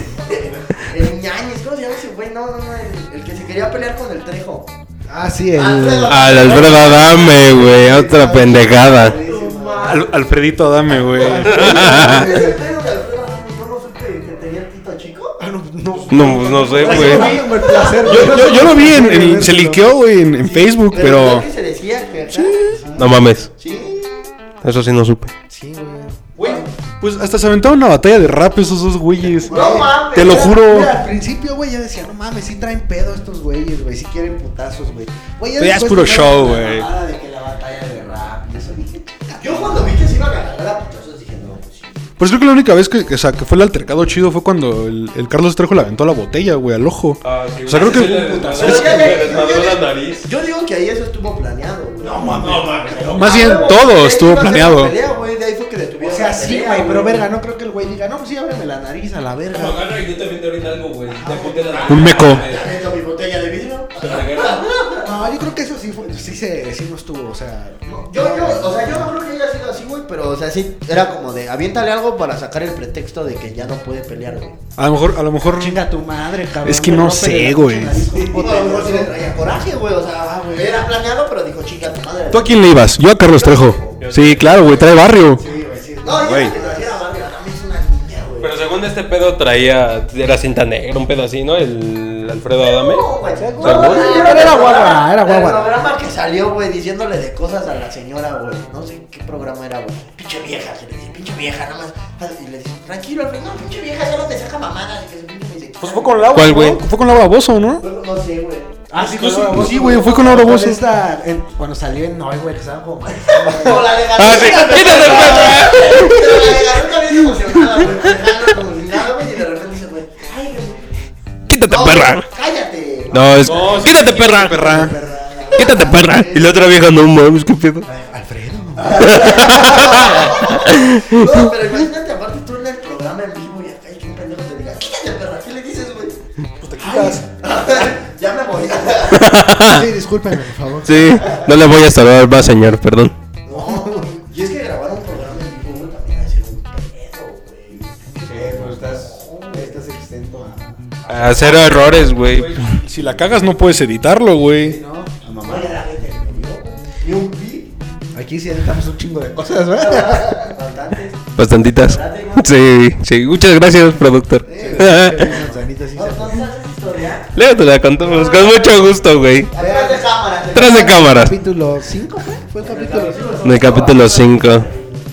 El ñañez, ¿cómo se llama ese güey? No, no, no, el, el que se quería pelear con el Trejo. Ah, sí, el. Alfredo. Al Alfredo Adame, güey. Otra pendejada. Al- Alfredito, dame, güey. No, pues no sé, güey. Yo, yo, yo lo vi en, en- se liqueó, güey, en, en Facebook, pero... ¿qué se decía? Que acá- No mames. Sí. Eso sí no supe. Sí, güey. Güey, Pues hasta se aventaron una batalla de rap esos dos güeyes. no mames. Te lo Mira, juro. Mira, al principio, güey, yo decía, no mames, sí traen pedo estos güeyes, güey, sí quieren putazos, güey. Güey, Pero ya es después puro show, "No, güey". Nada de que la batalla de rap y eso dije. Yo cuando vi que se iban a agarrar a putazos dije, no, pues sí. Creo que la única vez que, que, o sea, que fue el altercado chido fue cuando el, el Carlos Trejo le aventó la botella, güey, al ojo. o sea, creo que... Yo digo que ahí eso estuvo planeado, güey. No mames. Más bien todo estuvo planeado. De ahí fue que O sea, sí, pelea, güey, pero verga, no creo que el güey diga, no, pues sí, ábreme la nariz a la verga. Un meco. Mi botella de vidrio. No, yo creo que eso sí fue, sí se, sí no estuvo, o sea. Yo, yo, o sea, yo no creo que así, güey, pero, o sea, sí, era como de, aviéntale algo para sacar el pretexto de que ya no puede pelear, güey. A lo mejor, a lo mejor... Chinga tu madre, cabrón. Es que no sé, güey. O a lo mejor sí le traía coraje, güey, o sea, era planeado, pero dijo, chinga tu madre. ¿Tú a quién le ibas? Yo a Carlos Trejo. Sí, claro, güey, trae barrio. Sí, güey, sí. No, Güey. güey. Pero según este pedo traía. Era cinta negra, un pedo así, ¿no? El Alfredo Adame. No, güey, ¿Según? Pero era guagua, era guagua. El programa que salió, güey, diciéndole de cosas a la señora, güey. No sé qué programa era, güey. Pinche vieja, se le dice, pinche vieja, nada más. Y le dice, tranquilo, Alfredo, no, pinche vieja, solo te saca mamadas. Y que se dice, Pues fue con Laura. ¿Cuál, ¿no? güey? Fue con Laura Bozo, ¿no? No, no sé, güey. Ah, sí, Pues sí, güey, fue con Laura Bozo. esta, en- cuando salió en Noy, güey, que estaban como. La de Ah, sí. Quítate, perra. Pero la de Garruca bien emocionada, güey. Quítate, No, perra. Cállate. No, es. Quítate, perra. Perra. Quítate, perra. Y la otra vieja, no mames, qué pedo. Alfredo. No, pero imagínate, aparte tú en el programa en vivo y acá y que un pendejo te diga, quítate, perra, ¿qué le dices, güey? Pues te quitas. ya me voy. Sí, discúlpenme, por favor. Sí, no le voy a saludar más, señor, perdón. A. A cero errores, güey. Si la cagas no puedes editarlo, güey. ¿No? A mamá. Vaya la güey. Ni un beat. Aquí sí editamos un chingo de cosas, ¿verdad? Bastantes. Bastantitas. Sí, sí. Muchas gracias, productor. Manzanitas, sí ¿No, se- no sabes historia? Luego te la contamos con mucho gusto, güey. Atrás de cámaras. Tras de cámaras. Capítulo 5, ¿fue? Fue el capítulo 5. En el capítulo 5.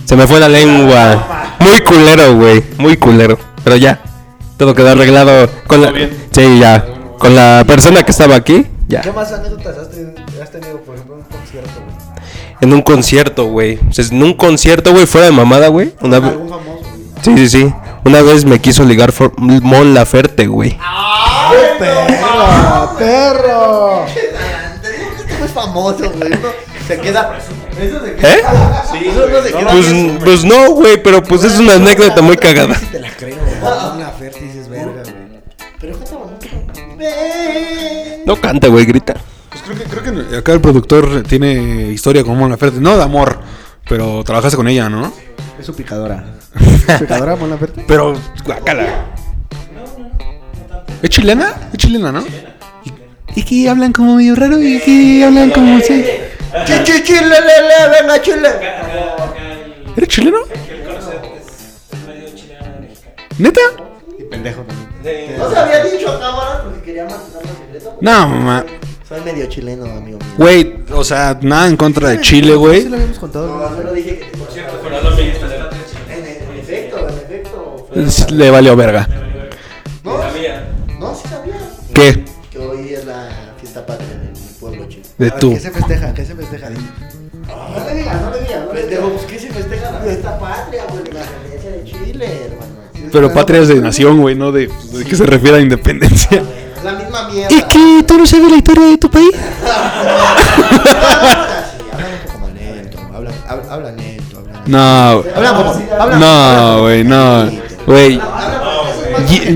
Se me fue la lengua. Muy culero, güey. Muy culero. Pero ya. Todo quedó arreglado con la. Sí, ya. Con la persona que estaba aquí. Ya. ¿Qué más anécdotas has tenido, has tenido por ejemplo, en un concierto, güey? En un concierto, güey. O sea, en un concierto, güey, fuera de mamada, güey. Una vez. ¿Algún famoso? güey? Sí, sí, sí. Una vez me quiso ligar for... Mon Laferte, güey. ¡Perro! ¡Perro! Que este es famoso, güey. Uno se queda. Eso se ¿Eh? queda. Sí, eso no se queda. Pues, pues no, güey, pero pues es una anécdota muy cagada. Te la creo, güey. No canta, güey, grita. Pues creo que, creo que acá el productor tiene historia con Mon Laferte. No de amor, pero trabajaste con ella, ¿no? Es su picadora. ¿Picadora, buena oferta? Pero, guacala. ¿Es chilena? Es chilena, ¿no? Y, y que hablan como medio raro y que hablan como así. Chi, chi, chile, le, le, venga, chile. ¿Eres chileno? ¿Neta? Pendejo también. No se había dicho a cámara porque quería mantenerlo secreto. No, mamá. Soy medio chileno, amigo mío. Güey, o sea, nada en contra de Chile, Sí güey. lo habíamos contado. No, solo dije que. En, en efecto, en efecto. Es- Le valió verga. No, no, sí sabía. ¿Qué? Que hoy es la fiesta patria en mi pueblo chico. De A ver, tú. ¿Qué se festeja? ¿Qué se festeja? Dime. No le digas, no le digas. Pendejo, pues ¿qué se festeja la fiesta patria, güey? La independencia de Chile, hermano. Pero patria es de nación, güey, ¿no? De, ¿De qué se refiere a independencia? La misma mierda. ¿Y qué? ¿Tú no sabes la historia de tu país? Habla habla un poco más lento. Habla, habla, habla lento, habla lento. No. Habla como. Habla No, güey, no. Güey.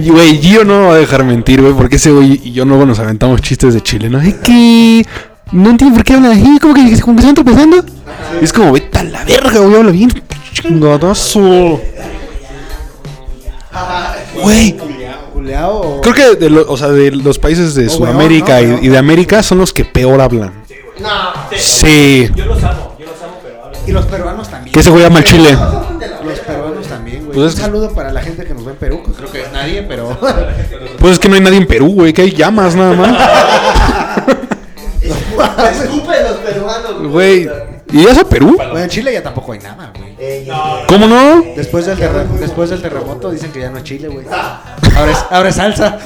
Güey, Gio no me va a dejar mentir, güey, porque ese güey y yo luego nos aventamos chistes de Chile, ¿no? Es que no entiendo por qué hablan así, como que, como que se van tropezando. Es como, vete a la verga, güey, habla bien chingadazo. Güey, o. creo que de, lo- o sea, de los países de Sudamérica weón, ¿no? y, y de América son los que peor hablan. No, Sí. Y los peruanos también. Que ese güey ama el Chile. Los peruanos también, güey. Pues es Un saludo para la gente que nos ve en Perú, que creo que es nadie, pero. Pues es que no hay nadie en Perú, güey, que hay llamas nada más. Escupen los peruanos, Güey. ¿Y eso Perú? bueno, en Chile ya tampoco hay nada, güey. Eh, ¿Cómo no? Después del, terre- después del terremoto dicen que ya no es Chile, güey. Ahora es, ahora es salsa.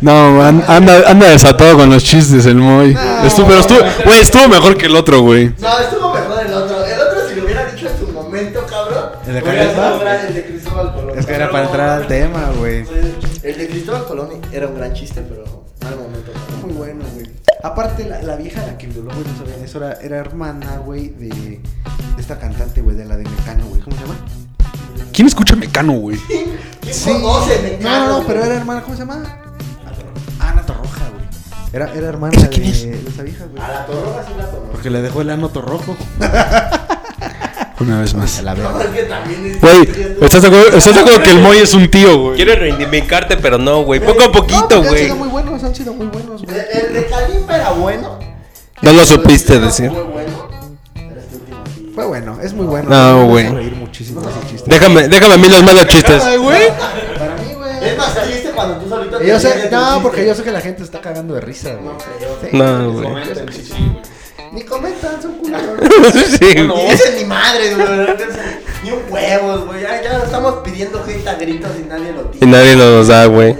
No, an- anda, anda desatado con los chistes el Moy. Estuvo, pero estuvo, güey, estuvo mejor que el otro, güey. No, estuvo mejor el otro. El otro, si lo hubiera dicho en su momento, cabrón. ¿El de hubiera Carisma? sido gran- El de Cristóbal Colón. Es que era para entrar al tema, güey. El de Cristóbal Colón era un gran chiste, pero Aparte, la, la vieja la que violó, güey, no sabían eso, era, era hermana, güey, de, de esta cantante, güey, de la de Mecano, güey. ¿Cómo se llama? ¿Quién escucha Mecano, güey? ¿Quién conoce No, Mecano, no, no, güey? pero era hermana, ¿cómo se llama? Ana Torroja, güey. Era, era hermana ¿Esa de, de esa vieja, güey. A la torroja sí la conozco. Porque le dejó el ano torrojo. Una vez más. La No, verdad. Güey, ¿estás de acuerdo, que el Moy es un tío, güey? Quieres reivindicarte, pero no, güey. Poco a No, poquito, porque Han güey. sido muy buenos, han sido muy buenos, güey. Bueno. No lo supiste decir. Fue bueno. Fue bueno, es muy bueno. No, güey. reír muchísimo ese chiste. Déjame, déjame a mí los malos chistes. Para mí, güey. Es más triste cuando tú solito te Y Yo sé, no, chiste. porque yo sé que la gente está cagando de risa, güey. No creo. Sí, No, güey. güey. Ni comentan, son culeros. Sí. Ni dicen ni madre, güey. Ni un huevos, güey. Ya, ya estamos pidiendo gente a gritos y nadie lo Y tiene. nadie nos da, güey.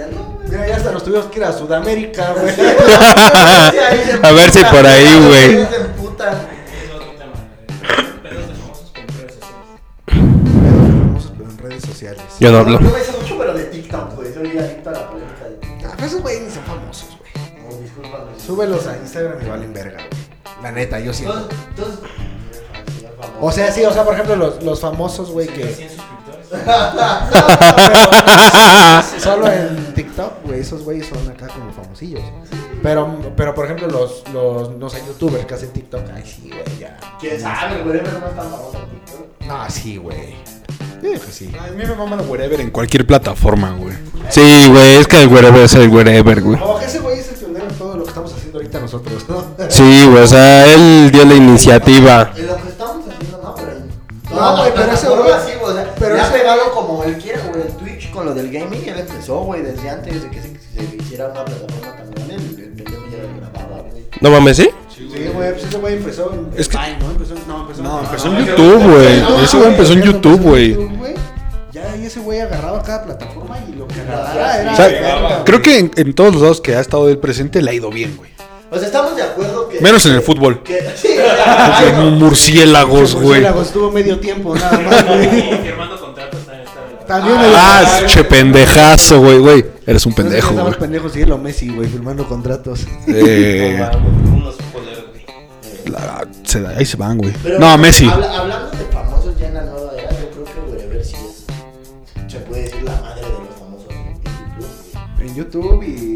Mira, ya hasta nos tuvimos que ir a Sudamérica, güey. A ver si por ahí, güey. Se emputan. Famosos, pero en redes sociales. Yo no hablo. Yo me sé mucho, pero de TikTok, güey. Soy adicto a la polémica de TikTok. Ah, esos güeyes ni son famosos, güey. No, discúlpame. Súbelos a Instagram y valen verga, güey. La neta, yo siento. O sea, sí, o sea, por ejemplo, los, los famosos, güey, que. Solo en TikTok, güey, esos güeyes son acá como famosillos. Pero, pero por ejemplo, los, los, no sé, youtubers que hacen TikTok, ay, sí, güey, ya. ¿Quién sabe, güey? Pero no es tan famoso en TikTok. No, sí, güey. Yo digo que sí. A mí me maman wherever en cualquier plataforma, güey. Sí, güey, es que el wherever es el wherever, güey. Como que ese güey es el pionero en todo lo que estamos haciendo ahorita nosotros, ¿no? Sí, güey, o sea, él dio la iniciativa. En lo que estamos haciendo, no, pero. No, güey, pero ese güey- pegado como él quiere, güey. En Twitch con lo del gaming, él empezó, güey, desde antes de que se, se hiciera una plataforma tan grande. El, pendejo ya lo grababa, güey. No mames, ¿sí? Sí, güey, pues ese güey empezó en Es que- Vine, ¿no? Empezó, no, empezó, No, empezó en no, YouTube, güey. Ese güey empezó en YouTube, güey. Ya, y ese güey agarraba cada plataforma y lo que agarraba era. O sea, creo que en, en todos los lados que ha estado él presente le ha ido bien, güey. O sea, estamos de acuerdo que. Menos en el fútbol. Que, sí, no. murciélagos, güey. Murciélago estuvo medio tiempo, nada más, güey. También. Ah, che pendejazo, güey, güey. Eres un pendejo, Estaba güey. pendejo, sí, lo Messi, güey, firmando contratos. Eh, la- se ahí se van, güey. Pero, No, Messi. habla- hablando de famosos ya en la nueva era, yo creo que Wherever sí es. Se puede decir la madre de los famosos en En YouTube, güey. YouTube y.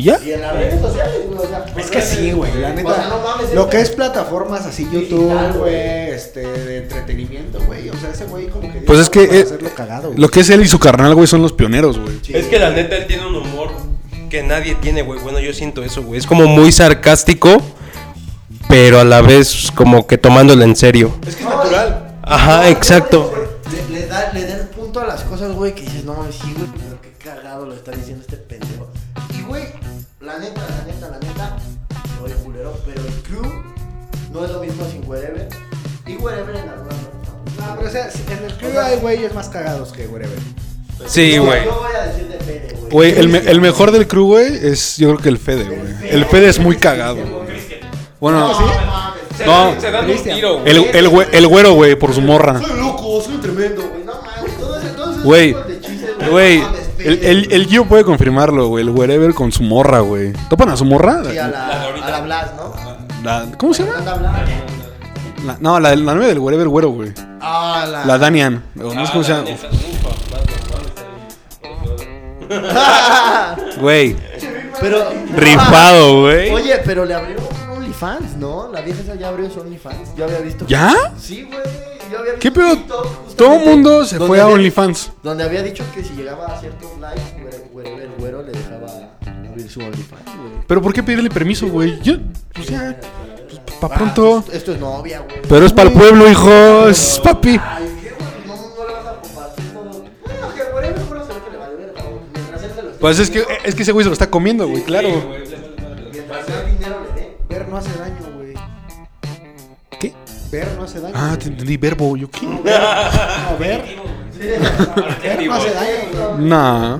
¿Y ya? Y en las redes sociales, güey. O sea, Es que sí, güey, la O neta. sea, no mames, lo que es plataformas así, YouTube, güey. este, de entretenimiento, güey. O sea, ese güey como que. Pues es que, eh, hacerlo cagado, güey. Lo que es él y su carnal, güey, son los pioneros, güey. Sí. Es que la neta él tiene un humor que nadie tiene, güey. Bueno, yo siento eso, güey. Es como muy sarcástico, pero a la vez como que tomándolo en serio. Es que es natural. Ajá, exacto. Le, le da, le da el punto a las cosas, güey, que dices, no mames, sí, güey, pero qué cagado lo está diciendo este pendejo. La neta, la neta, la neta, oye, culero, pero el crew no es lo mismo sin Wherever. Y Wherever en algunas no está. Pero, o sea, en el crew hay güeyes más cagados que whatever. Sí, Yo- güey. Yo voy a decir de Fede, güey. El, me- el mejor del crew, güey, es yo creo que el Fede, güey. El Fede es muy cagado. Bueno, Se, No. dan, se dan un Cristian. tiro, el, el, güe- el güero, güey, por su morra. Soy loco, soy tremendo, güey. No mames, Güey, tipos de chistes, güey. güey, no el, el, el Gio puede confirmarlo, güey. El wherever con su morra, güey. ¿Topan a su morra? Sí, a La a la Blas, ¿no? La- ¿Cómo se llama? La- no, la, la novia del wherever güero, güey. Ah, la. La Danian. No sé cómo se llama. Güey, Pero. Rifado, güey. Oye, pero le abrieron un OnlyFans, ¿no? La vieja esa ya abrió su OnlyFans. Yo había visto. ¿Ya? Sí, güey. Yo había visto ¿Qué justamente, Todo el mundo se fue a había- OnlyFans. Donde había dicho que si llegaba a ciertos likes, güere- el güero le dejaba abrir su OnlyFans, güey. Pero ¿por qué pedirle permiso, güey? Yo, pues ya, pues, pa' Ah, pronto. esto, esto es novia, güey. Pero es para el pueblo, hijo. Es papi. Ay, ¿qué? No, no le vas a compartir todo. Bueno, que el güero el güero se ve que le vale verga, güey. Mientras él se lo esté Pues es que, es que ese güey se lo está comiendo, güey, claro. Mientras más dinero le dé. Ver no hace daño. Ver no hace daño. Ah, te entendí verbo. ¿Yo qué? No, ver. Ver no hace daño, güey. Nah.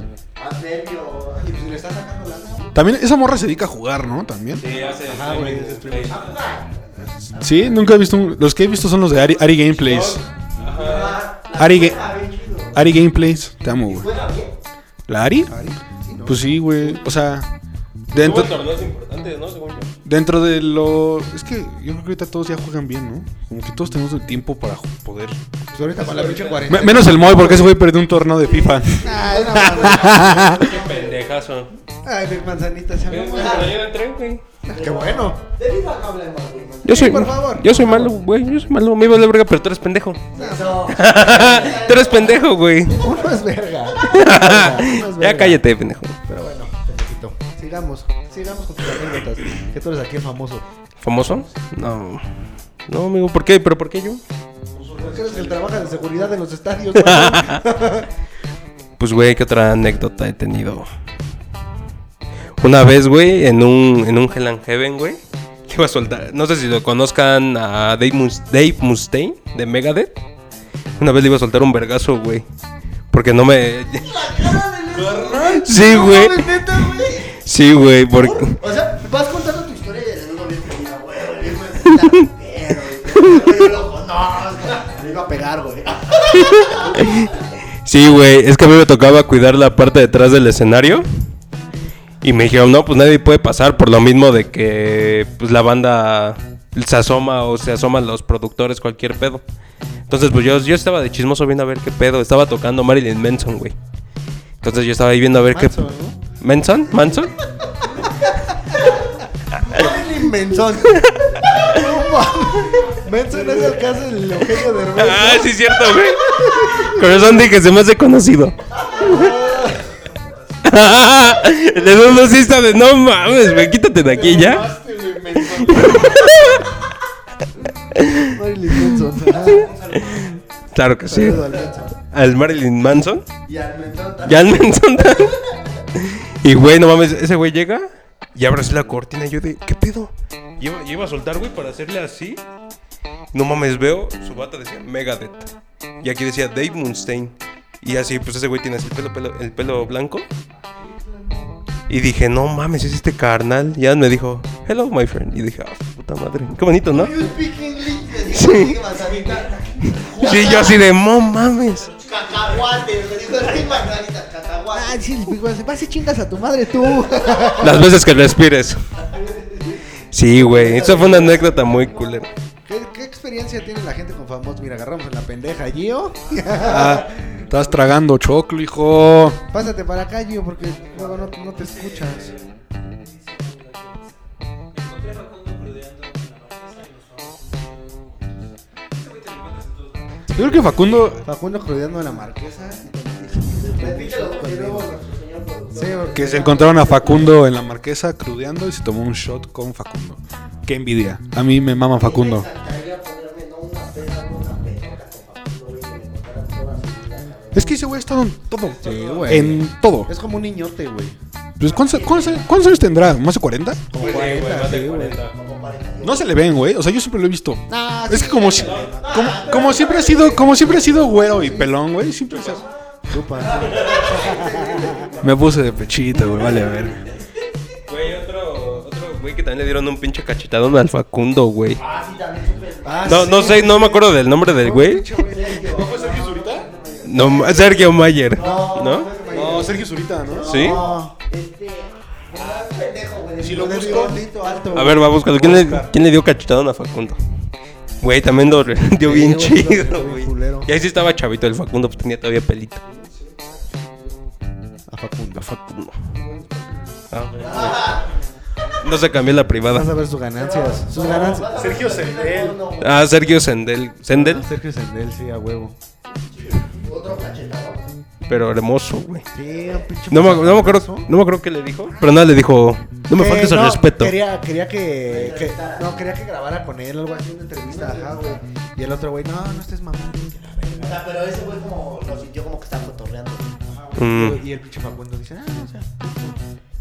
Y pues le está sacando la güey. También esa morra se dedica a jugar, ¿no? También. Sí, hace Ajá, güey. Sí, nunca he visto un- Los que he visto son los de Ari, Ari Gameplays. Ari, Ga- Ari Gameplays. Te amo, güey. ¿La Ari? ¿no? Pues sí, güey. O sea, dentro, torneos importantes, ¿no? Según yo. Dentro de lo... Es que yo creo que ahorita todos ya juegan bien, ¿no? Como que todos tenemos el tiempo para poder... Pues ahorita con la pinche 40. Me- menos el Moy, porque ese güey perdió un torneo de FIFA. Ay, no mames. Qué pendejazo. Ay, mi manzanita se me güey, pero yo entré, güey. Qué bueno. De FIFA no hablemos, güey. Yo soy, por favor. yo soy malo, güey. Yo soy malo. Me iba a la verga, pero tú eres pendejo. Eso. tú eres pendejo, güey. Uno es verga. Uno es ya cállate, pendejo. Pero bueno. Sigamos. Sigamos con tus anécdotas. Que tú eres aquí el famoso. ¿Famoso? No. No, amigo, ¿por qué? ¿Pero por qué yo? Porque eres el trabaja de seguridad de los estadios. Pues, güey, ¿qué otra anécdota he tenido? Una vez, güey, en un, en un Hell and Heaven, güey, que iba a soltar. No sé si lo conozcan a Dave, Mus- Dave Mustaine de Megadeth. Una vez le iba a soltar un vergazo, güey. Porque no me. sí, güey. Sí, güey, porque. O sea, vas contando tu historia y el uno bien feliz, güey. El viejo es un pero, güey. Yo lo conozco. Me iba a pegar, güey. Sí, güey, es que a mí me tocaba cuidar la parte de atrás del escenario. Y me dijeron, no, pues nadie puede pasar por lo mismo de que pues la banda se asoma o se asoman los productores, cualquier pedo. Entonces, pues yo, yo estaba de chismoso viendo a ver qué pedo. Estaba tocando Marilyn Manson, güey. Entonces yo estaba ahí viendo a ver Manson, qué... ¿no? ¿Manson? ¿Manson? Marilyn Manson. Manson es el caso del Eugenio Derbez. Ah, sí es cierto, güey. Con razón dije, se me hace conocido. De uno sí está de, no mames, güey, quítate de aquí ya. Marilyn Manson. Claro que sí. Al Marilyn Manson. Y al Manson también. Ya al Manson. Y güey, no mames, ese güey llega y abre así la cortina. Y yo de, ¿qué pedo? Y iba, y iba a soltar, güey, para hacerle así. No mames, veo, su bata decía Megadeth. Y aquí decía Dave Mustaine. Y así, pues ese güey tiene así el pelo, pelo- el pelo blanco. Y dije, no mames, es este carnal. Y me dijo, hello, my friend. Y dije, ah, puta madre. Qué bonito, ¿no? Sí. Sí, yo así de, no mames. Cacahuate. Le digo, ¿qué manzanita? Cacahuate. Ah, sí, vas y chingas a tu madre tú. Las veces que respires. Sí, güey. Eso fue una anécdota muy culera. ¿Qué, qué experiencia tiene la gente con famosos? Mira, agarramos en la pendeja, Gio. Ah, estás tragando choclo, hijo. Pásate para acá, Gio, porque luego no, no te escuchas. Yo creo que Facundo. Facundo crudeando en la marquesa. Sí, Que se encontraron a Facundo en la marquesa crudeando y se tomó un shot con Facundo. Qué envidia. A mí me mama Facundo. Es que ese güey ha estado en todo. Sí, güey. En todo. Es como un niñote, güey. Pues, ¿cuántos, cuántos- cuántos años tendrá? ¿Más de 40? Como Pues sí, güey, 40, más de güey. 40. Como 40 No se le ven, güey. O sea, yo siempre lo he visto. Nah, es sí, que como, si- como, como siempre ha sido, como siempre ha sido güero y pelón, güey. Siempre se... Me puse de pechito, güey. Vale, a ver. Güey, otro, otro güey que también le dieron un pinche cachetadón al Facundo, güey. Ah, No, sí. no sé, no me acuerdo del nombre del güey. No, Sergio Mayer. ¿No? No, Sergio Zurita, ¿no? ¿Sí? Si lo Con el busco. bigotito alto. A ver, va a buscarlo. ¿Quién le, quién le dio cachetadón a Facundo? Güey, también lo dio bien chido, güey. Y ahí sí estaba chavito el Facundo, pues tenía todavía pelito. A Facundo. A Facundo. Ah. No se cambió la privada. Vas a ver sus ganancias. Sus ganancias. Sergio Sendel. Ah, Sergio Sendel. ¿Sendel? Sergio Sendel, sí, a huevo. Pero hermoso, güey. Sí, un pinche No me, no me acuerdo, no me acuerdo qué le dijo. Pero nada, le dijo, no me Eh, faltes el no, respeto. Quería, quería que, que- No, quería que grabara con él, algo así, una entrevista, ajá, güey. Y el otro güey, no, no estés mamando. O sea, pero ese güey como lo sintió como que estaba cotorreando. Mm, Y el pinche Facundo dice, ah, o sea,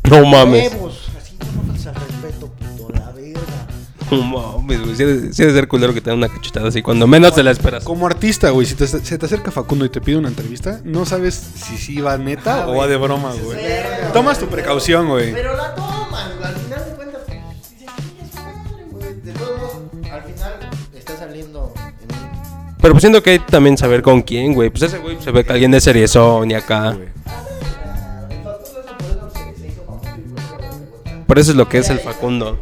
no mames. huevos. Así no me faltes al respeto, puto, la verga. No mames, güey. Sí, sí debe ser culero que te den una cachetada así. Cuando menos te la esperas. Como artista, güey, si te, se te acerca Facundo y te pide una entrevista, no sabes si sí va neta o va de broma, güey. Tomas tu precaución, güey. Pero la toman, güey, al final de cuentas. Dices, "Chinga su madre, güey". De todos modos, al final está saliendo en Pero pues siento que hay también saber con quién, güey. Pues ese güey se ve que alguien es seriezón y acá. Por eso es lo que es el Facundo.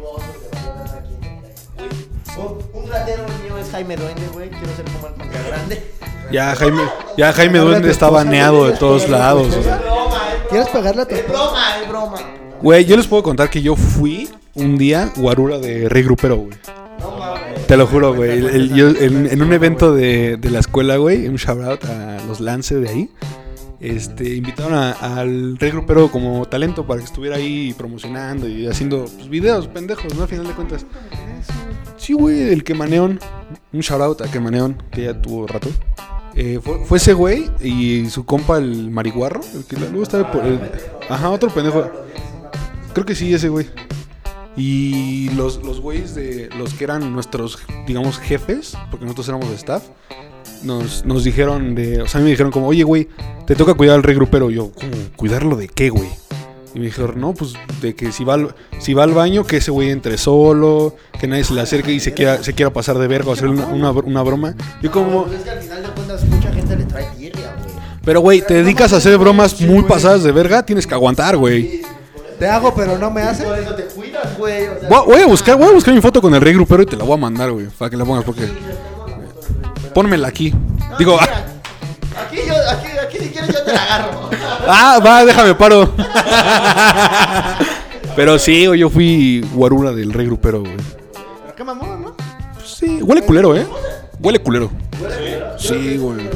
Jaime Duende, güey. Quiero ser como el Conca Grande. Ya Jaime, ya Jaime Duende está baneado de todos lados. o sea. ¿Quieres pagarle a tu Es esposa? broma, es broma. Güey, yo les puedo contar que yo fui un día guarura de Rey Grupero, güey. Te lo juro, güey. El- el- yo- en, en un evento de, de la escuela, güey, un shout out a los Lance de ahí. Este, invitaron a- al Rey Grupero como talento para que estuviera ahí promocionando y haciendo pues, videos pendejos, ¿no? A final de cuentas. Sí, güey, el Quemaneón. Un shout out a Quemaneón, que ya tuvo rato. Eh, fue, ese güey y su compa, el marihuarro. El que luego estaba por. el- ajá, otro pendejo. Creo que sí, ese güey. Y los, los güeyes de los que eran nuestros, digamos, jefes, porque nosotros éramos staff, nos, nos dijeron de. O sea, a mí me dijeron como, oye, güey, te toca cuidar al regrupero. Yo, ¿cómo? ¿Cuidarlo de qué, güey? Y me dijeron, no, pues de que si va al, si va al baño, que ese güey entre solo, que nadie se le acerque y se quiera, se quiera pasar de verga o hacer una, una, una broma. Yo como, Pues es que al final de cuentas mucha gente le trae tierra, güey. pero güey, te dedicas a hacer bromas muy pasadas de verga, tienes que aguantar, güey. Te hago, pero no me hace. Por eso te cuidas, güey. O sea, Voy, voy a buscar, voy a buscar mi foto con el rey grupero y te la voy a mandar, güey, para que la pongas porque pónmela aquí. Digo, ah, si quieres yo te la agarro. ah, va, déjame paro. Pero sí, güey, yo fui guarura del rey grupero, güey. Pero qué mamón, ¿no? Pues sí, huele culero, ¿eh? Huele culero. Sí, güey.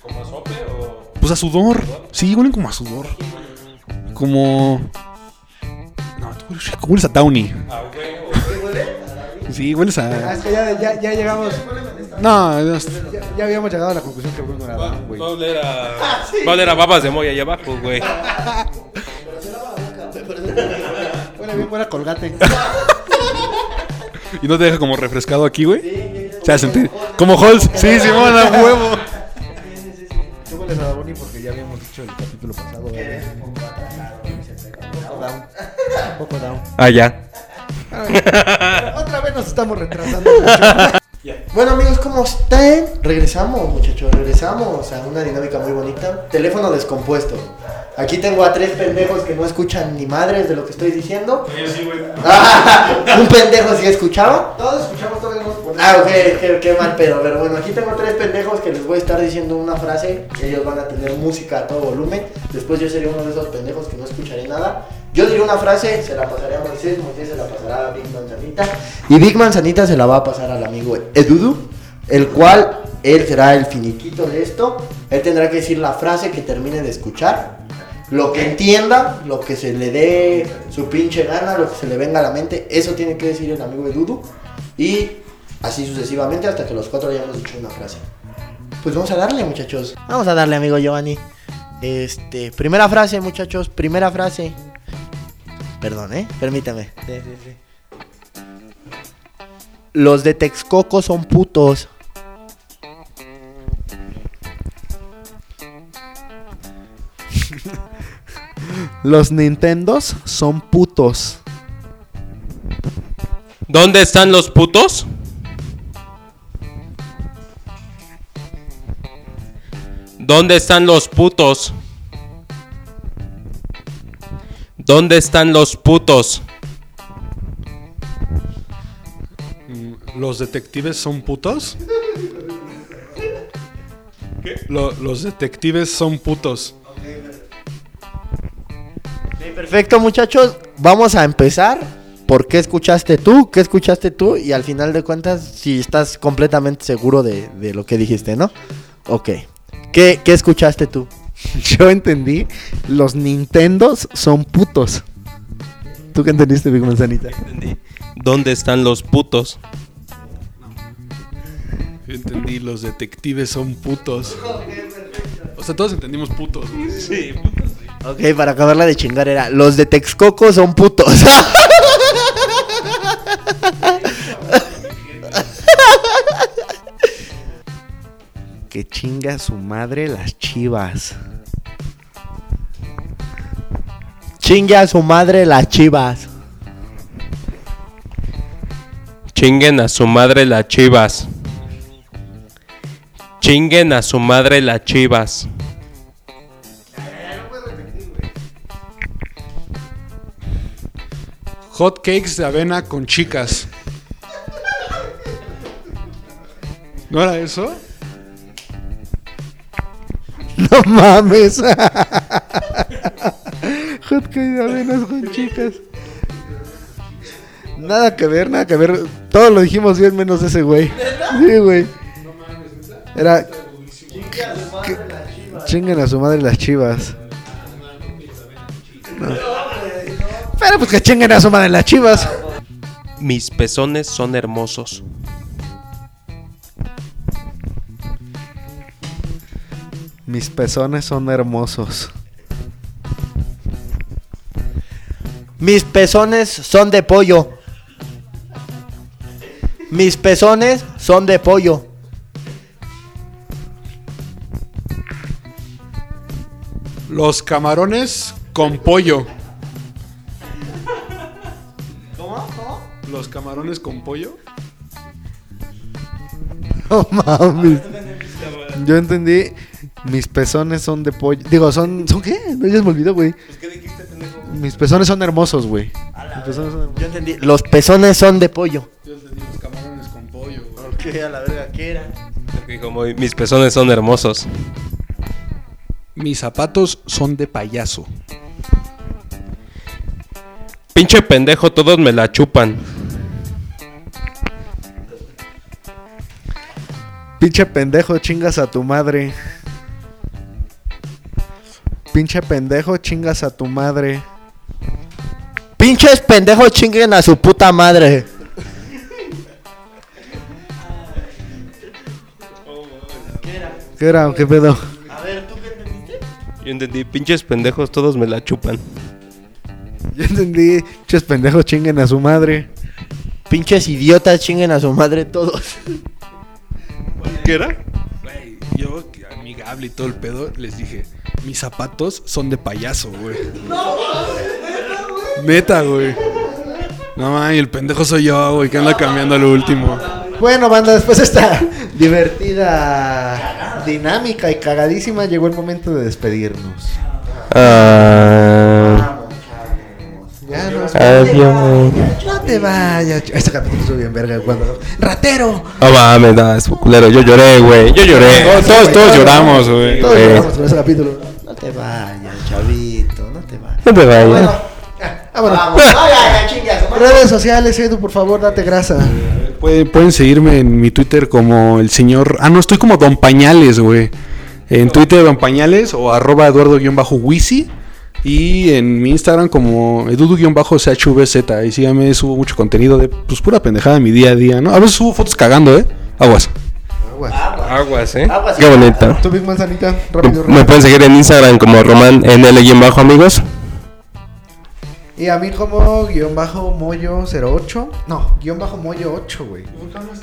¿Como a sope o.? Pues a sudor. Sí, huelen como a sudor. Como. No, tú hueles rico, hueles a Towny. A huevo. Sí, hueles Ah, a. es que ya, ya, ya llegamos. No, no, Ya, ya habíamos llegado a la conclusión que Bruno era Down, güey. Va a oler a. Va a oler a babas de moya allá abajo, güey. Huele bien buena colgate. y no te deja como refrescado aquí, güey. Se hace sentir. Como Halls. Sí, Simón, a huevo. Tú hueles a Bonnie porque ya habíamos dicho el capítulo pasado. poco down. Un poco down. Ah, ya. Otra vez nos estamos retrasando. Bueno amigos, ¿cómo están? Regresamos muchachos, regresamos a una dinámica muy bonita. Teléfono descompuesto. Aquí tengo a tres pendejos que no escuchan ni madres de lo que estoy diciendo. Ah, un pendejo sí escuchaba. Todos escuchamos, todos vemos por Ah, ok, qué, qué mal pedo. Pero bueno, aquí tengo tres pendejos que les voy a estar diciendo una frase. Ellos van a tener música a todo volumen. Después yo seré uno de esos pendejos que no escucharé nada. Yo diré una frase, se la pasaré a Moisés, Moisés se la pasará a Big Manzanita. Y Big Manzanita se la va a pasar al amigo Edudu, el cual él será el finiquito de esto. Él tendrá que decir la frase que termine de escuchar. Lo que entienda, lo que se le dé su pinche gana, lo que se le venga a la mente, eso tiene que decir el amigo Edudu. Y así sucesivamente hasta que los cuatro hayamos dicho una frase. Pues vamos a darle, muchachos. Vamos a darle, amigo Giovanni. Este, primera frase, muchachos, primera frase. Perdón, ¿eh? Permítame. Los de Texcoco son putos. Los Nintendos son putos. ¿Dónde están los putos? ¿Dónde están los putos? ¿Dónde están los putos? ¿Los detectives son putos? Lo- los detectives son putos. Perfecto, muchachos. Vamos a empezar. ¿Por qué escuchaste tú? ¿Qué escuchaste tú? Y al final de cuentas, si estás completamente seguro de, de lo que dijiste, ¿no? Ok. ¿Qué, qué escuchaste tú? Yo entendí, los Nintendos son putos. ¿Tú qué entendiste, Big Manzanita? ¿Dónde están los putos? Yo entendí, los detectives son putos. O sea, todos entendimos putos. güey. Ok, para acabarla de chingar era, los de Texcoco son putos. Que chinga su madre las chivas. Chingue a su madre las chivas. Chinguen a su madre las chivas. Chinguen a su madre las chivas. Hot cakes de avena con chicas. ¿No era eso? No mames. Hot de avenas con chicas. Nada que ver, nada que ver. Todos lo dijimos bien menos ese güey. Sí, güey. Era. Chinguen a su madre las chivas. No. Pero pues que chinguen a su madre las chivas. Mis pezones son hermosos. Mis pezones son hermosos. Mis pezones son de pollo. Mis pezones son de pollo. Los camarones con pollo. Los camarones con pollo. No mames. Yo entendí. Mis pezones son de pollo. Digo, son. ¿Son qué? No, ya se me olvidó, güey. Mis pezones son hermosos, güey. Mis pezones son hermosos. Yo entendí. Los pezones son de pollo. Yo entendí los camarones con pollo. ¿Qué a la verga qué era? Dijo muy, Mis pezones son hermosos. Mis zapatos son de payaso. Pinche pendejo, todos me la chupan. Pinche pendejo, chingas a tu madre. Pinche pendejo, chingas a tu madre. Pinches pendejos chinguen a su puta madre. ¿Qué era? ¿Qué pedo? Yo entendí, pinches pendejos, todos me la chupan. Yo entendí. Pinches pendejos, chinguen a su madre. Pinches idiotas chinguen a su madre todos. ¿Qué era? Güey, yo, amigable y todo el pedo, les dije, mis zapatos son de payaso, güey. Neta, güey. No mames, el pendejo soy yo, güey, que anda cambiando lo último. Bueno, banda, después de esta divertida dinámica y cagadísima, llegó el momento de despedirnos. Ah, Ya nos adiós. No te vayas. Este capítulo estuvo bien verga cuando. ¡Ratero! No mames, no, es culero. Yo lloré, güey. Yo lloré. Todos, todos, todos lloramos, güey. Todos güey. lloramos con ese capítulo. No te vayas, chavito, no te vayas. No te vayas. Vámonos. Redes sociales, Edu, por favor, date grasa. Pueden, pueden seguirme en mi Twitter como el señor. Ah, no, estoy como Don Pañales, güey. En Twitter Don Pañales o arroba Eduardo-Wisi. Y en mi Instagram como edudu-chvz. Ahí síganme, subo mucho contenido de pues pura pendejada en mi día a día, ¿no? A veces subo fotos cagando, ¿eh? Aguas. Aguas, eh. Aguas. Qué bonito. Tu Big Manzanita, rápido, Me rápido. pueden seguir en Instagram como Román NL-amigos. Y a mí como guion bajo moyo 08. No, guion bajo moyo 8, güey.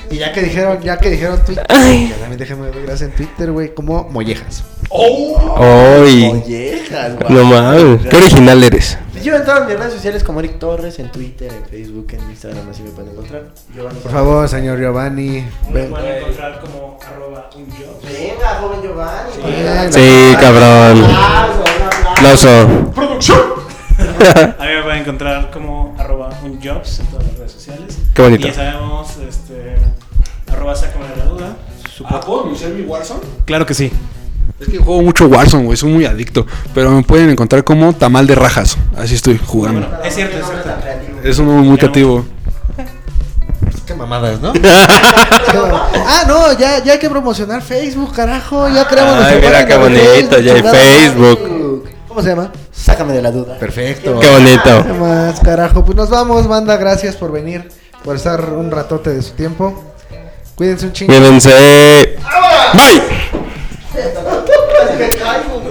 Y ya que dijeron, ya que dijeron Twitter, ya también déjenme ver gracias en Twitter, güey, como mollejas. ¡Ay! Mollejas, güey. No mames. Qué original eres. Yo en todas mis redes sociales como Eric Torres, en Twitter, en Facebook, en Instagram, así me pueden encontrar. Giovanni Por favor, señor Giovanni. Me pueden encontrar como arroba un yo. Venga, joven Giovanni. Bien. Sí, cabrón. Aplauso, un aplauso. Aplauso. A mí me pueden encontrar como arroba un jobs en todas las redes sociales. Qué bonito. Y ya sabemos, este, arroba sácame de la duda. Ah, ¿Puedo anunciar mi Warzone? Claro que sí. Es que juego mucho Warzone, güey. Soy muy adicto. Pero me pueden encontrar como tamal de rajas. Así estoy jugando. Bueno, es cierto, es cierto. Es un nombre muy creativo. Qué mamadas, ¿no? Ah, no, ya, ya hay que promocionar Facebook, carajo. Ya creamos Ay, mira qué de bonito, ya hay Facebook. ¿Cómo se llama? Sácame de la duda. Perfecto. Qué bonito. ¿Qué más, carajo? Pues nos vamos, banda. Gracias por venir, por estar un ratote de su tiempo. Cuídense un chingo. Cuídense. Bye.